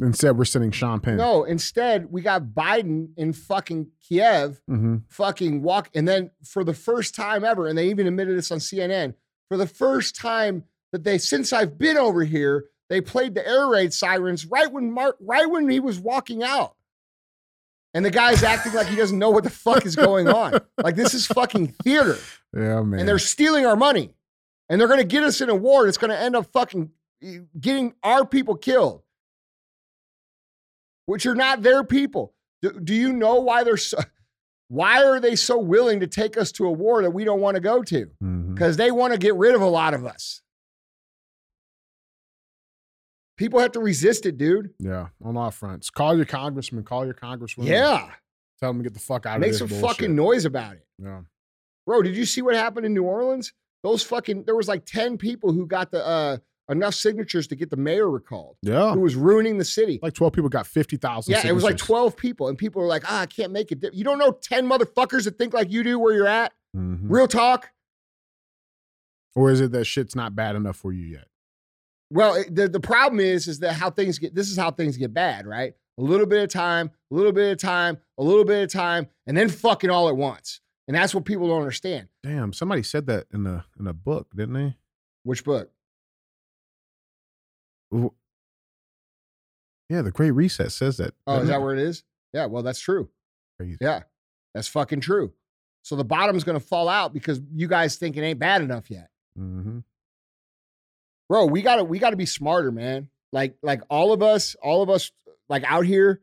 Instead, we're sending Penn. No, instead, we got Biden in fucking Kiev hmm fucking walk. And then for the first time ever, and they even admitted this on CNN, for the first time that they, since I've been over here, they played the air raid sirens right when Mark, right when he was walking out. And the guy's acting like he doesn't know what the fuck is going on. Like this is fucking theater. Yeah, man. And they're stealing our money. And they're gonna get us in a war that's gonna end up fucking eh, getting our people killed. Which are not their people. Do, do you know why they're so why are they so willing to take us to a war that we don't want to go to? Because they want to get rid of a lot of us. People have to resist it, dude. Yeah, on all fronts. Call your congressman. Call your congresswoman. Yeah. Tell them to get the fuck out Make of some this bullshit. fucking noise about it. Yeah. Bro, did you see what happened in New Orleans? Those fucking there was like 10 people who got the uh enough signatures to get the mayor recalled. Yeah. Who was ruining the city. Like 12 people got 50,000 yeah, it was like 12 people, and people were like, ah, I can't make it. You don't know 10 motherfuckers that think like you do where you're at? Mhm. Real talk. Or is it that shit's not bad enough for you yet? Well, the, the problem is, is that how things get, this is how things get bad, right? A little bit of time, a little bit of time, a little bit of time, and then fucking all at once. And that's what people don't understand. Damn, somebody said that in a in a book, didn't they? Which book? Yeah, the Great Reset says that. Oh, is that it? where it is? Yeah, well, that's true. Crazy. Yeah, that's fucking true. So the bottom's gonna fall out because you guys think it ain't bad enough yet. Mhm. Bro we gotta we gotta be smarter man. Like like all of us all of us like out here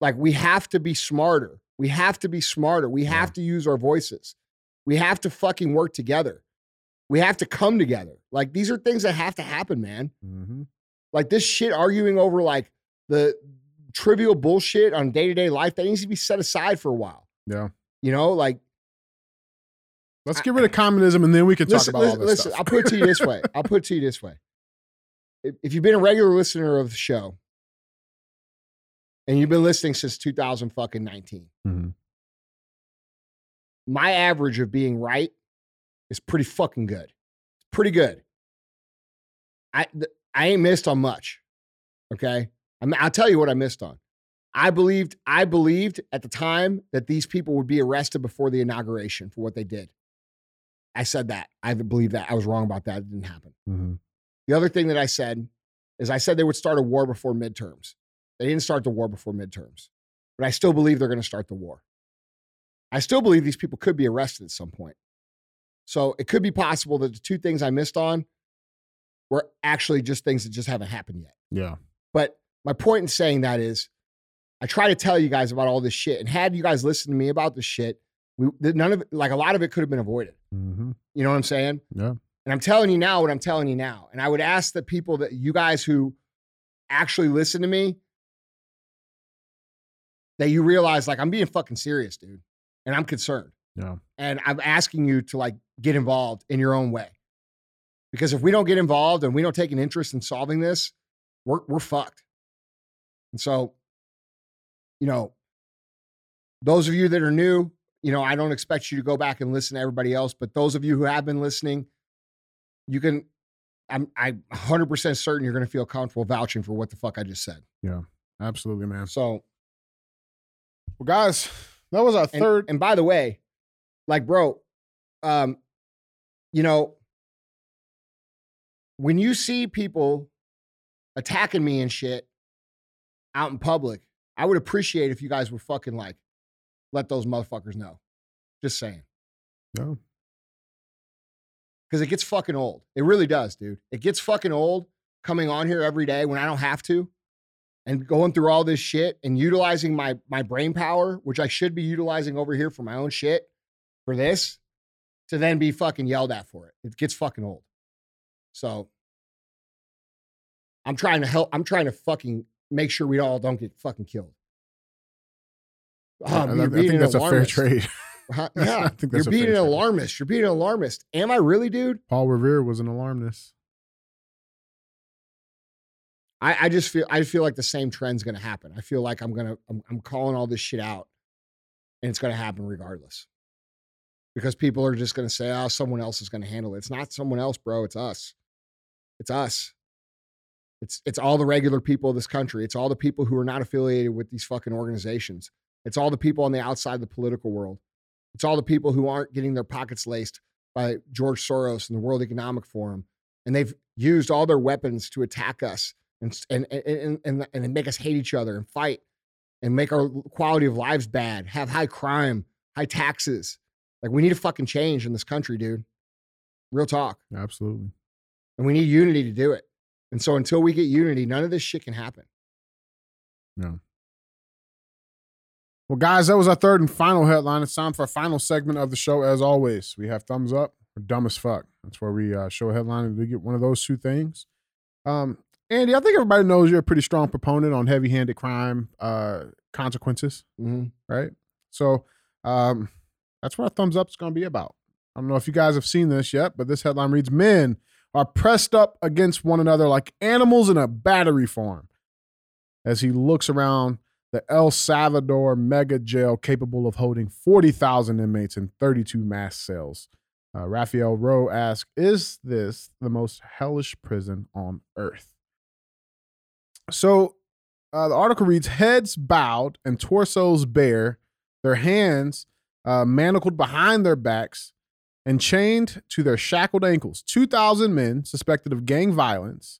like we have to be smarter. We have to be smarter. We have to use our voices. We have to fucking work together. We have to come together. Like these are things that have to happen man. Mhm. like this shit arguing over like the trivial bullshit on day-to-day life that needs to be set aside for a while. Yeah. you know like Let's get rid of communism and then we can talk listen, about listen, all this listen, stuff. I'll put it to you this way. I'll put it to you this way. If, if you've been a regular listener of the show and you've been listening since 2000 fucking 19, Mhm. my average of being right is pretty fucking good. It's pretty good. I I ain't missed on much. Okay? I mean, I'll tell you what I missed on. I believed I believed at the time that these people would be arrested before the inauguration for what they did. I said that. I believe that. I was wrong about that. It didn't happen. Mhm. The other thing that I said is I said they would start a war before midterms. They didn't start the war before midterms, but I still believe they're going to start the war. I still believe these people could be arrested at some point. So it could be possible that the two things I missed on were actually just things that just haven't happened yet. Yeah. But my point in saying that is, I try to tell you guys about all this shit, and had you guys listened to me about this shit, we none of like a lot of it could have been avoided. hmm You know what I'm saying? Yeah. And I'm telling you now what I'm telling you now. And I would ask the people that you guys who actually listen to me that you realize like I'm being fucking serious, dude. And I'm concerned. Yeah. And I'm asking you to like get involved in your own way. Because if we don't get involved and we don't take an interest in solving this, we're we're fucked. And so, you know, those of you that are new, you know, I don't expect you to go back and listen to everybody else, but those of you who have been listening, you can I'm I'm 100% certain you're going to feel comfortable vouching for what the fuck I just said. Yeah, absolutely, man. So, Well, guys, that was our and, third. and by the way, like bro, um you know, when you see people attacking me and shit out in public, I would appreciate if you guys were fucking like let those motherfuckers know. Just saying. No. because it gets fucking old. It really does, dude. It gets fucking old coming on here every day when I don't have to, and going through all this shit and utilizing my my brain power, which I should be utilizing over here for my own shit, for this, to then be fucking yelled at for it. It gets fucking old. So I'm trying to help. I'm trying to fucking make sure we all don't get fucking killed. I, Um, I- you're I being think an that's a fair alarmist. trade. Huh? I Yeah, think you're being an alarmist. You're being an alarmist. Am I really, dude? Paul Revere was an alarmist. I, I just feel I feel like the same trend's gonna happen. I feel like I'm gonna I'm, I'm calling all this shit out, and it's gonna happen regardless. Because people are just gonna say, "Oh, someone else is gonna handle it." It's not someone else, bro. It's us. It's us. It's it's all the regular people of this country. It's all the people who are not affiliated with these fucking organizations. It's all the people on the outside of the political world. It's all the people who aren't getting their pockets laced by George Soros and the World Economic Forum. And they've used all their weapons to attack us and and and and, and make us hate each other and fight and make our quality of lives bad, have high crime, high taxes. Like we need a fucking change in this country, dude. Real talk. Absolutely. And we need unity to do it. And so until we get unity, none of this shit can happen. No. Well, guys, that was our third and final headline. It's time for our final segment of the show. As always, we have thumbs up or dumb as fuck. That's where we uh, show a headline and we get one of those two things. Um, Andy, I think everybody knows you're a pretty strong proponent on heavy-handed crime uh, consequences, Mm-hmm. right? So um, that's what our thumbs up is going to be about. I don't know if you guys have seen this yet, but this headline reads: Men are pressed up against one another like animals in a battery farm. As he looks around the El Salvador mega jail capable of holding 40,000 inmates in 32 mass cells. Uh, Raphael Rowe asks, Is this the most hellish prison on earth? So uh, the article reads Heads bowed and torsos bare, their hands uh, manacled behind their backs and chained to their shackled ankles. 2,000 men suspected of gang violence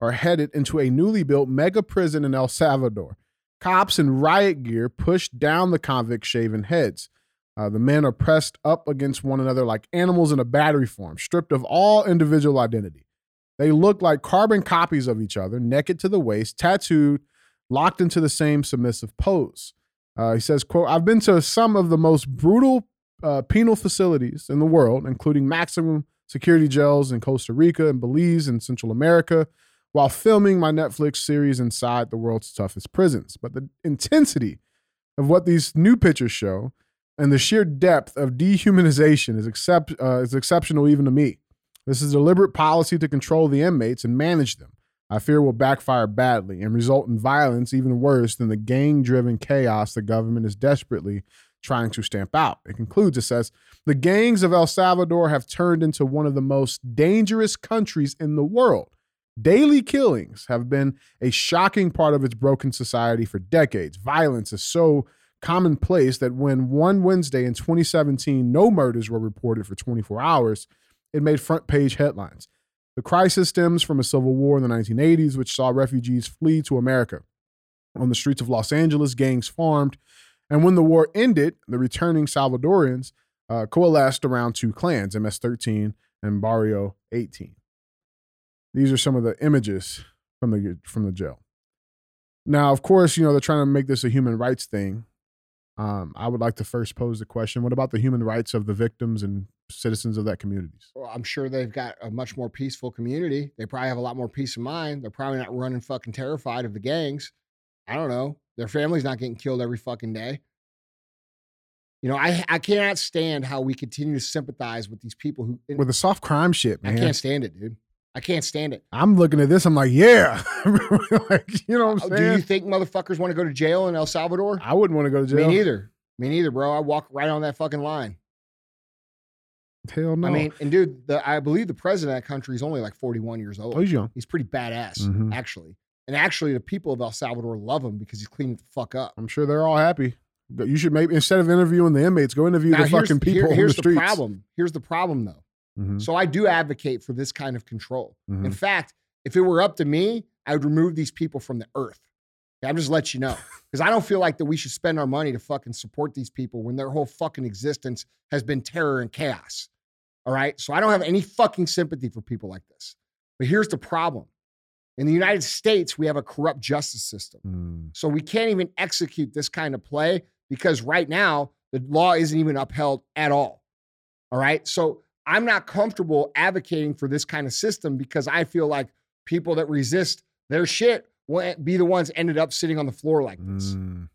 are headed into a newly built mega prison in El Salvador. Cops in riot gear push down the convicts' shaven heads. Uh, the men are pressed up against one another like animals in a battery form, stripped of all individual identity. They look like carbon copies of each other, naked to the waist, tattooed, locked into the same submissive pose. Uh, he says, quote, I've been to some of the most brutal uh, penal facilities in the world, including maximum security jails in Costa Rica and Belize and Central America, while filming my Netflix series inside the world's toughest prisons. But the intensity of what these new pictures show and the sheer depth of dehumanization is, excep- uh, is exceptional even to me. This is a deliberate policy to control the inmates and manage them. I fear will backfire badly and result in violence even worse than the gang driven chaos the government is desperately trying to stamp out. It concludes, it says, the gangs of El Salvador have turned into one of the most dangerous countries in the world. Daily killings have been a shocking part of its broken society for decades. Violence is so commonplace that when one Wednesday in 2017, no murders were reported for 24 hours, it made front page headlines. The crisis stems from a civil war in the 1980s, which saw refugees flee to America. On the streets of Los Angeles, gangs formed. And when the war ended, the returning Salvadorians uh, coalesced around two clans, MS 13 and Barrio 18. These are some of the images from the from the jail. Now, of course, you know they're trying to make this a human rights thing. Um, I would like to first pose the question: What about the human rights of the victims and citizens of that communities? Well, I'm sure they've got a much more peaceful community. They probably have a lot more peace of mind. They're probably not running fucking terrified of the gangs. I don't know. Their family's not getting killed every fucking day. You know, I I cannot stand how we continue to sympathize with these people who. With the soft crime shit, I can't stand it, dude. I can't stand it. I'm looking at this. I'm like, yeah, like you know what I'm Oh, saying. Do you think motherfuckers want to go to jail in El Salvador? I wouldn't want to go to jail. Me neither. Me neither, bro. I walk right on that fucking line. Hell no. I mean, and dude, the, I believe the president of that country is only like 41 years old. oh, he's young. He's pretty badass, Mhm. actually. And actually, the people of El Salvador love him because he's cleaning the fuck up. I'm sure they're all happy. But You should maybe instead of interviewing the inmates, go interview Now, the fucking people here- here's the streets. problem. Here's the problem, though. Mhm, So I do advocate for this kind of control. In mhm. fact, if it were up to me, I would remove these people from the earth. Okay, I'm just let you know because I don't feel like that we should spend our money to fucking support these people when their whole fucking existence has been terror and chaos. All right, so I don't have any fucking sympathy for people like this. But here's the problem: in the United States, we have a corrupt justice system. Mm, So we can't even execute this kind of play because right now the law isn't even upheld at all. All right. So I'm not comfortable advocating for this kind of system because I feel like people that resist their shit will be the ones ended up sitting on the floor like this. mm.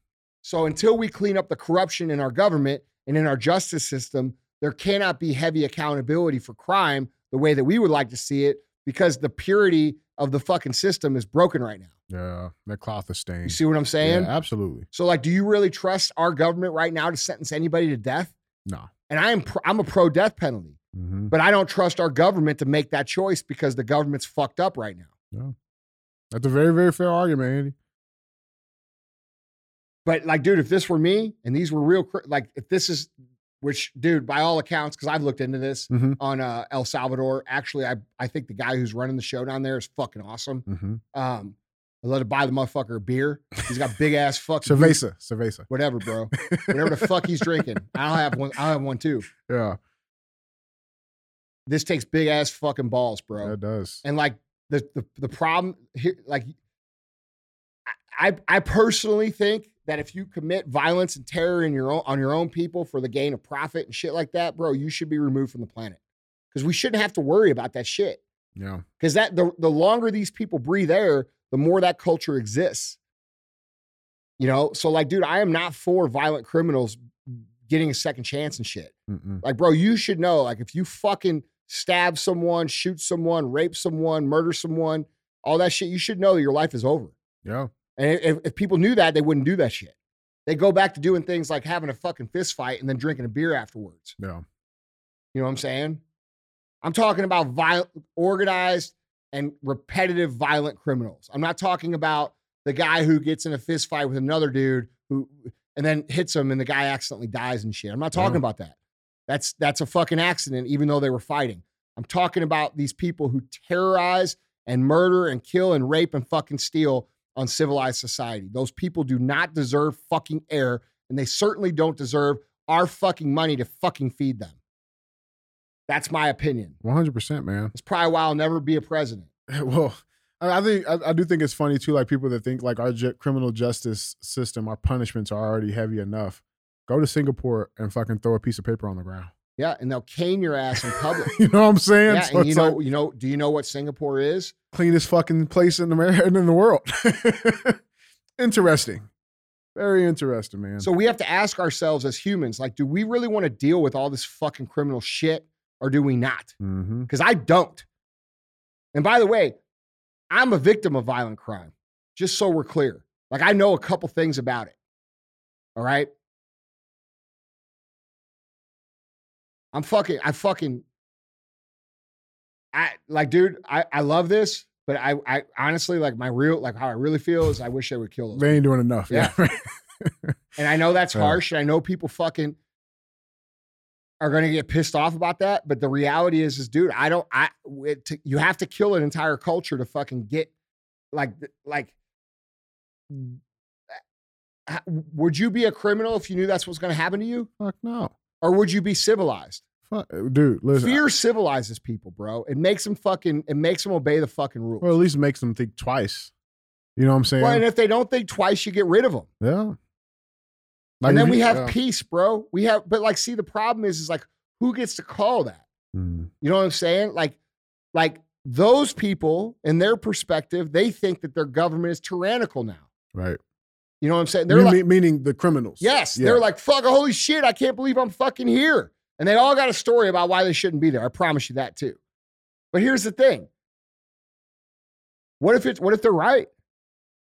So until we clean up the corruption in our government and in our justice system, there cannot be heavy accountability for crime the way that we would like to see it because the purity of the fucking system is broken right now. Yeah, that cloth is stained. You see what I'm saying? Yeah, absolutely. So, like, do you really trust our government right now to sentence anybody to death? No. And I am pro, I'm a pro death penalty, hmm but I don't trust our government to make that choice because the government's fucked up right now. That's a very, very fair argument, Andy. But like, dude, if this were me and these were real, like, if this is, which, dude, by all accounts, because I've looked into this Mhm. on uh, El Salvador. Actually, I I think the guy who's running the show down there is fucking awesome. Mm-hmm. Um, I let to buy the motherfucker a beer. He's got big ass fucking Cerveza, cerveza. whatever, bro. Whatever the fuck he's drinking. I'll have one. I'll have one too. Yeah, This takes big ass fucking balls, bro. that does. And like the the the problem here, like I I personally think that if you commit violence and terror in your own on your own people for the gain of profit and shit like that, bro, you should be removed from the planet because we shouldn't have to worry about that shit. Yeah, Because that the the longer these people breathe air, the more that culture exists. You know, so like, dude, I am not for violent criminals getting a second chance and shit. Mm-mm. Like, bro, you should know. Like, if you fucking stab someone, shoot someone, rape someone, murder someone, all that shit, you should know that your life is over. yeah, And if, if people knew that, they wouldn't do that shit. They go back to doing things like having a fucking fist fight and then drinking a beer afterwards. yeah. You know what I'm saying? I'm talking about violent, organized, and repetitive violent criminals. I'm not talking about the guy who gets in a fist fight with another dude who and then hits him and the guy accidentally dies and shit. I'm not talking Yeah. about that. That's that's a fucking accident, even though they were fighting. I'm talking about these people who terrorize and murder and kill and rape and fucking steal on civilized society. Those people do not deserve fucking air, and they certainly don't deserve our fucking money to fucking feed them. That's my opinion. One hundred percent, man. It's probably why I'll never be a president. Well, I I think I, I do think it's funny too. Like people that think like our ju- criminal justice system, our punishments are already heavy enough. Go to Singapore and fucking throw a piece of paper on the ground. Yeah, and they'll cane your ass in public. You know what I'm saying? yeah, So and you know, like you know, do you know what Singapore is? cleanest fucking place in America in the world. interesting, very interesting, man. So we have to ask ourselves as humans, like, do we really want to deal with all this fucking criminal shit, or do we not? Mm-hmm. Because I don't. And by the way, I'm a victim of violent crime. Just so we're clear, like I know a couple things about it. All right. I'm fucking, I fucking, I like, dude, I, I love this, but I, I honestly, like, my real, like, how I really feel is I wish I would kill those. they ain't doing enough. Yeah. Yeah, And I know that's harsh, and I know people fucking are going to get pissed off about that. But the reality is, is dude, I don't. I it, to, you have to kill an entire culture to fucking get like like. Uh, would you be a criminal if you knew that's what's going to happen to you, fuck no, or would you be civilized? dude. Listen, Fear civilizes people, bro. It makes them fucking. It makes them obey the fucking rules. Or at least makes them think twice. You know what I'm saying? Well, and if they don't think twice, you get rid of them. yeah. and then if we have yeah. peace, bro. We have, but like, see, the problem is, is like, who gets to call that? Mm. You know what I'm saying? Like, like those people, in their perspective, they think that their government is tyrannical now. Right. You know what I'm saying? They're like, meaning the criminals. yes, Yeah. they're like, fuck, holy shit, I can't believe I'm fucking here. And they all got a story about why they shouldn't be there. I promise you that too. But here's the thing. What if it's what if they're right?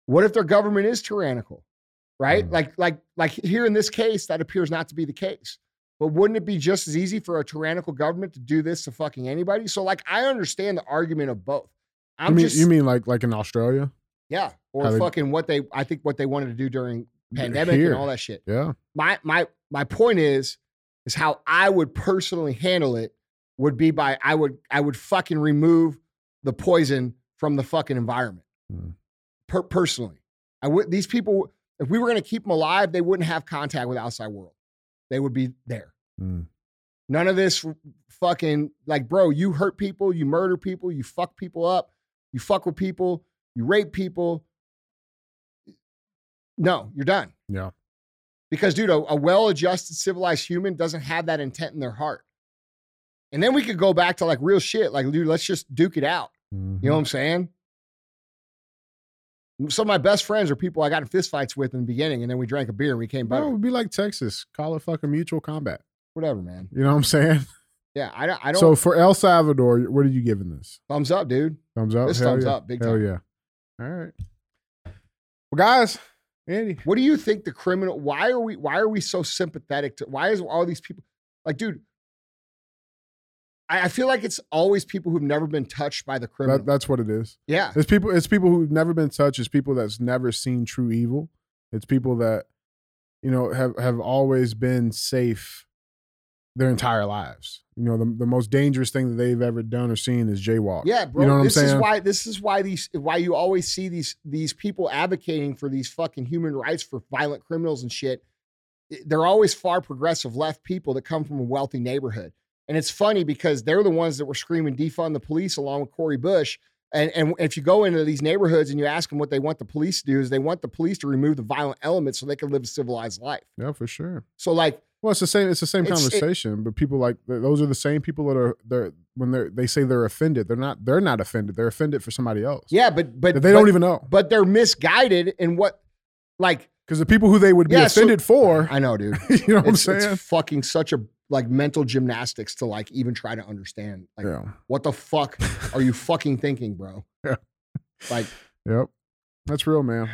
What if their government is tyrannical? Right? Mm. Like, like, like here in this case, that appears not to be the case. But wouldn't it be just as easy for a tyrannical government to do this to fucking anybody? So, like, I understand the argument of both. I'm you mean, just you mean like like in Australia? Yeah, or how fucking what they I think what they wanted to do during pandemic Here. and all that shit Yeah. my my my point is is how I would personally handle it would be by I would I would fucking remove the poison from the fucking environment. Hmm. Per- personally, I would these people if we were going to keep them alive, they wouldn't have contact with the outside world. They would be there. Mm. None of this fucking like, bro, you hurt people, you murder people, you fuck people up, you fuck with people, you rape people. No, you're done. Yeah. Because, dude, a, a well adjusted, civilized human doesn't have that intent in their heart. And then we could go back to like real shit. Like, dude, let's just duke it out. Mhm. You know what I'm saying? Some of my best friends are people I got in fistfights with in the beginning, and then we drank a beer and we came Bro, it would be like Texas. Call it fucking mutual combat. Whatever, man. You know what I'm saying? Yeah, I don't. I don't. So for El Salvador, what are you giving this? thumbs up, dude. Thumbs up. This Hell thumbs yeah. up, big Hell time. yeah. All right. Well, guys, Andy, What do you think the criminal? Why are we? Why are we so sympathetic to? Why is all these people like, dude? I, I feel like it's always people who've never been touched by the criminal. That, that's what it is. yeah. It's people. It's people who've never been touched. It's people that's never seen true evil. It's people that, you know, have have always been safe their entire lives. You know, the the most dangerous thing that they've ever done or seen is jaywalk. Yeah, bro. You know what this I'm is saying? why this is why these why you always see these these people advocating for these fucking human rights for violent criminals and shit. They're always far progressive left people that come from a wealthy neighborhood. And it's funny because they're the ones that were screaming defund the police along with Cori Bush. And and if you go into these neighborhoods and you ask them what they want the police to do, is they want the police to remove the violent elements so they can live a civilized life. yeah, for sure. So like Well, it's the same. It's the same It's- it- conversation. but people like those are the same people that are they're when they they say they're offended. They're not. They're not offended. They're offended for somebody else. yeah, but but they but, don't even know but they're misguided in what like because the people who they would be Yeah, so- offended for. I know, dude. you know what it's, I'm saying? it's fucking such a like mental gymnastics to like even try to understand. Like, yeah. what the fuck are you fucking thinking, bro? Yeah. Like, Yep. That's real, man.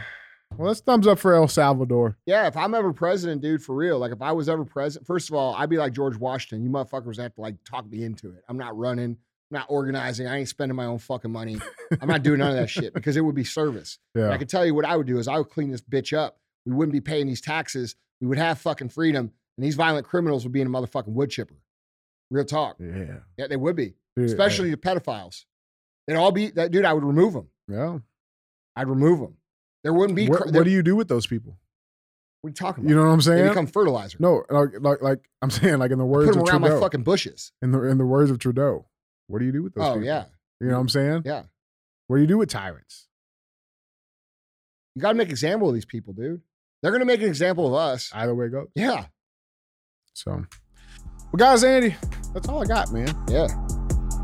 Well, that's thumbs up for El Salvador. yeah, if I'm ever president, dude, for real. Like, if I was ever president, first of all, I'd be like George Washington. You motherfuckers have to like talk me into it. I'm not running, I'm not organizing. I ain't spending my own fucking money. I'm not doing none of that shit because it would be service. And Yeah. I can tell you what I would do is I would clean this bitch up. We wouldn't be paying these taxes. We would have fucking freedom, and these violent criminals would be in a motherfucking wood chipper. Real talk. Yeah. Yeah, they would be. Dude, especially the pedophiles. They'd all be that dude. I would remove them. Yeah. I'd remove them. There wouldn't be. What, cr- what do you do with those people? what are you talking about? You know what I'm saying? they saying? become fertilizer. no, like, like, like I'm saying, like in the I words put them of around Trudeau. my fucking bushes. in the in the words of Trudeau, what do you do with those? Oh people? yeah, You know what I'm saying? yeah. What do you do with tyrants? You got to make an example of these people, dude. They're gonna make an example of us. Either way it goes. Yeah, So, well, guys, Andy, that's all I got, man. yeah.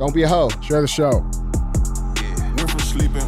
Don't be a hoe. Share the show. Yeah.